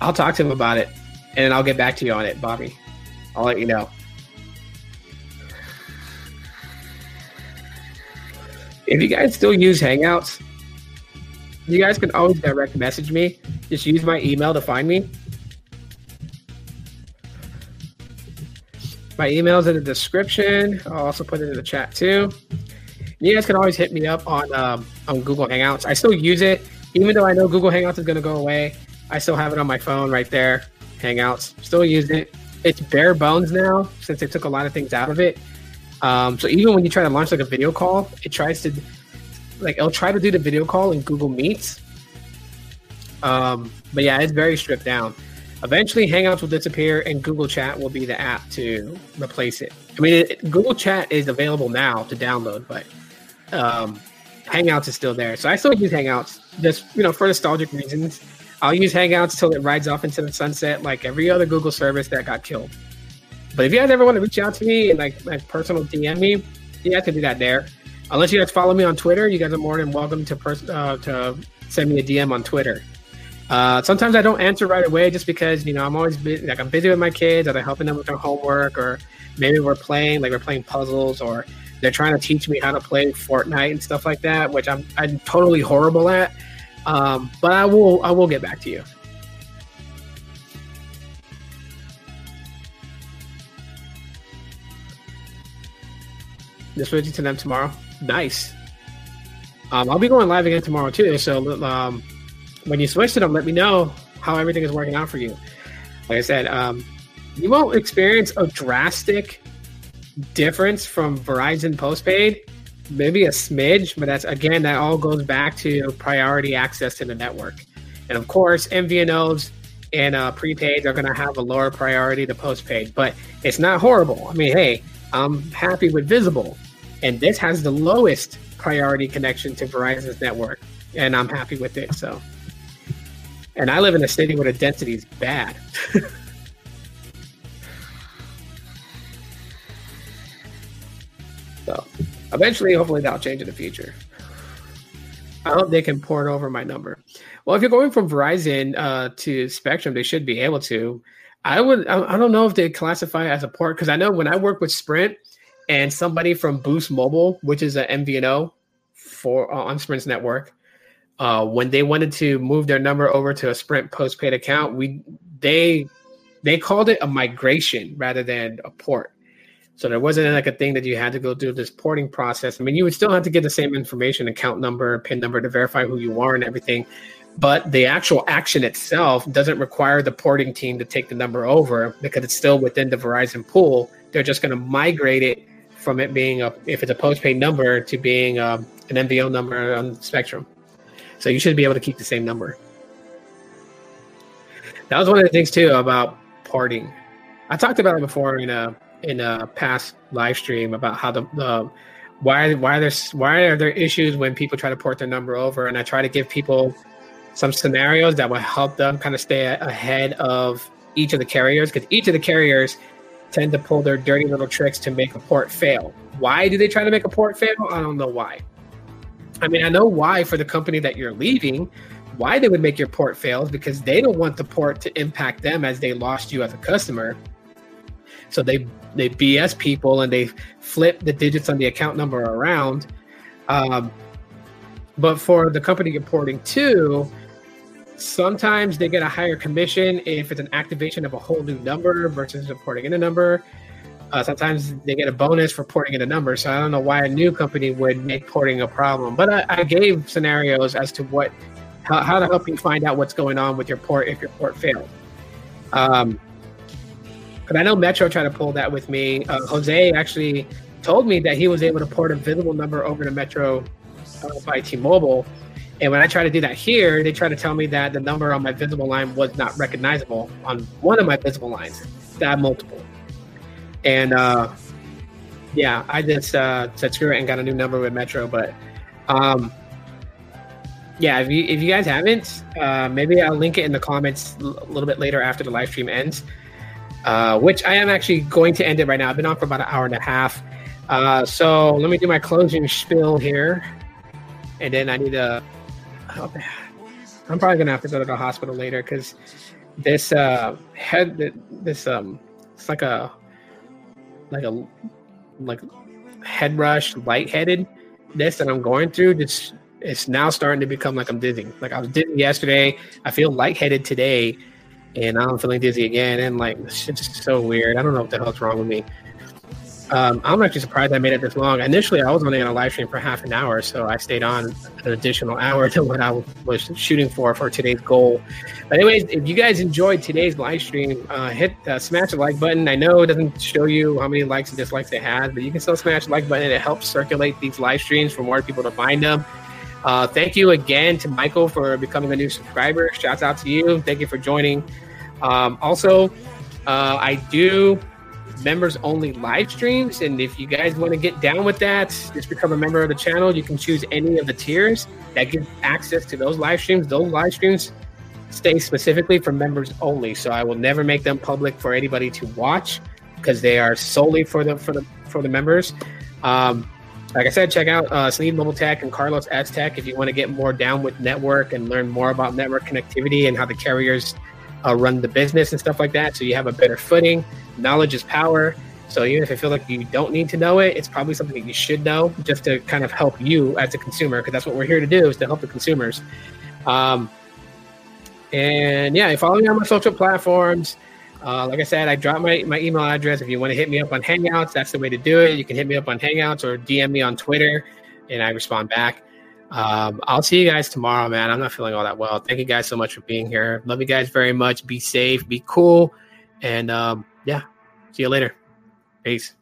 I'll talk to him about it, and I'll get back to you on it, Bobby. I'll let you know. If you guys still use Hangouts, you guys can always direct message me. Just use my email to find me. My email's in the description. I'll also put it in the chat too. You guys can always hit me up on um, on Google Hangouts. I still use it, even though I know Google Hangouts is going to go away. I still have it on my phone right there. Hangouts, still use it. It's bare bones now since they took a lot of things out of it. Um, so even when you try to launch like a video call, it tries to like it'll try to do the video call in Google Meets. Um, but yeah, it's very stripped down. Eventually, Hangouts will disappear, and Google Chat will be the app to replace it. I mean, it, Google Chat is available now to download, but um, Hangouts is still there. So I still use Hangouts just you know for nostalgic reasons. I'll use Hangouts till it rides off into the sunset, like every other Google service that got killed. But if you guys ever want to reach out to me and like like personal DM me, you guys can do that there. Unless you guys follow me on Twitter, you guys are more than welcome to pers- uh, to send me a DM on Twitter. Uh, sometimes I don't answer right away just because you know I'm always like I'm busy with my kids, I'm helping them with their homework, or maybe we're playing like we're playing puzzles, or they're trying to teach me how to play Fortnite and stuff like that, which I'm I'm totally horrible at. Um, but I will I will get back to you. Just switching to them tomorrow. Nice. Um, I'll be going live again tomorrow too. So um, when you switch to them, let me know how everything is working out for you. Like I said, um, you won't experience a drastic difference from Verizon postpaid. Maybe a smidge, but that's again that all goes back to priority access to the network. And of course, MVNOs and uh, prepaids are going to have a lower priority to postpaid, but it's not horrible. I mean, hey, I'm happy with Visible and this has the lowest priority connection to Verizon's network, and I'm happy with it. So, and I live in a city where the density is bad. so, eventually, hopefully, that'll change in the future. I hope they can port over my number. Well, if you're going from Verizon uh, to Spectrum, they should be able to. I would. I, don't know if they classify as a port because I know when I work with Sprint, and somebody from Boost Mobile, which is an MVNO for uh, on Sprint's network, uh, when they wanted to move their number over to a Sprint postpaid account, we they they called it a migration rather than a port. So there wasn't like a thing that you had to go through this porting process. I mean, you would still have to get the same information, account number, PIN number to verify who you are and everything. But the actual action itself doesn't require the porting team to take the number over because it's still within the Verizon pool. They're just going to migrate it from it being a if it's a postpaid number to being um, an MVO number on Spectrum. So you should be able to keep the same number. That was one of the things too about porting. I talked about it before in a in a past live stream about how the, the why why there's why are there issues when people try to port their number over, and I try to give people some scenarios that will help them kind of stay ahead of each of the carriers because each of the carriers tend to pull their dirty little tricks to make a port fail. Why do they try to make a port fail? I don't know why. I mean, I know why for the company that you're leaving, why they would make your port fails because they don't want the port to impact them as they lost you as a customer. So they they BS people and they flip the digits on the account number around. Um, but for the company you're porting to, Sometimes they get a higher commission if it's an activation of a whole new number versus porting in a number. Uh, sometimes they get a bonus for porting in a number. So I don't know why a new company would make porting a problem. But I, I gave scenarios as to what how, how, to help you find out what's going on with your port if your port failed. Um, but I know Metro tried to pull that with me. Uh, Jose actually told me that he was able to port a visible number over to Metro uh, by T-Mobile and when I tried to do that here, they tried to tell me that the number on my visible line was not recognizable on one of my visible lines. That multiple. And uh, yeah, I just uh, said screw it and got a new number with Metro. But um, yeah, if you if you guys haven't, uh, maybe I'll link it in the comments a little bit later after the live stream ends. Uh, which I am actually going to end it right now. I've been on for about an hour and a half. Uh, so let me do my closing spiel here, and then I need to Oh. I'm probably gonna have to go to the hospital later because this uh head this um it's like a like a like head rush lightheaded this that I'm going through just it's now starting to become like I'm dizzy. Like I was dizzy yesterday. I feel lightheaded today, and I'm feeling dizzy again. And like it's just so weird. I don't know what the hell's wrong with me. Um, I'm actually surprised I made it this long. Initially, I was only on a live stream for half an hour, so I stayed on an additional hour to what I was shooting for for today's goal. But anyways, if you guys enjoyed today's live stream, uh, hit uh, smash the like button. I know it doesn't show you how many likes and dislikes it has, but you can still smash the like button. It helps circulate these live streams for more people to find them. Uh, thank you again to Michael for becoming a new subscriber. Shouts out to you. Thank you for joining. Um, also, uh, I do members only live streams. And if you guys want to get down with that, just become a member of the channel. You can choose any of the tiers that give access to those live streams. Those live streams stay specifically for members only. So I will never make them public for anybody to watch because they are solely for the for the for the members. Um, like I said, check out uh, Sneed Mobile Tech and Carlos Tech if you want to get more down with network and learn more about network connectivity and how the carriers uh, run the business and stuff like that. So you have a better footing. Knowledge is power. So even if you feel like you don't need to know it, it's probably something that you should know just to kind of help you as a consumer, because that's what we're here to do is to help the consumers. Um, and yeah, follow me on my social platforms. Uh, like I said, I dropped my, my email address. If you want to hit me up on Hangouts, that's the way to do it. You can hit me up on Hangouts or DM me on Twitter, and I respond back. Um, I'll see you guys tomorrow, man. I'm not feeling all that well. Thank you guys so much for being here. Love you guys very much. Be safe, be cool, and um, yeah, see you later. Peace.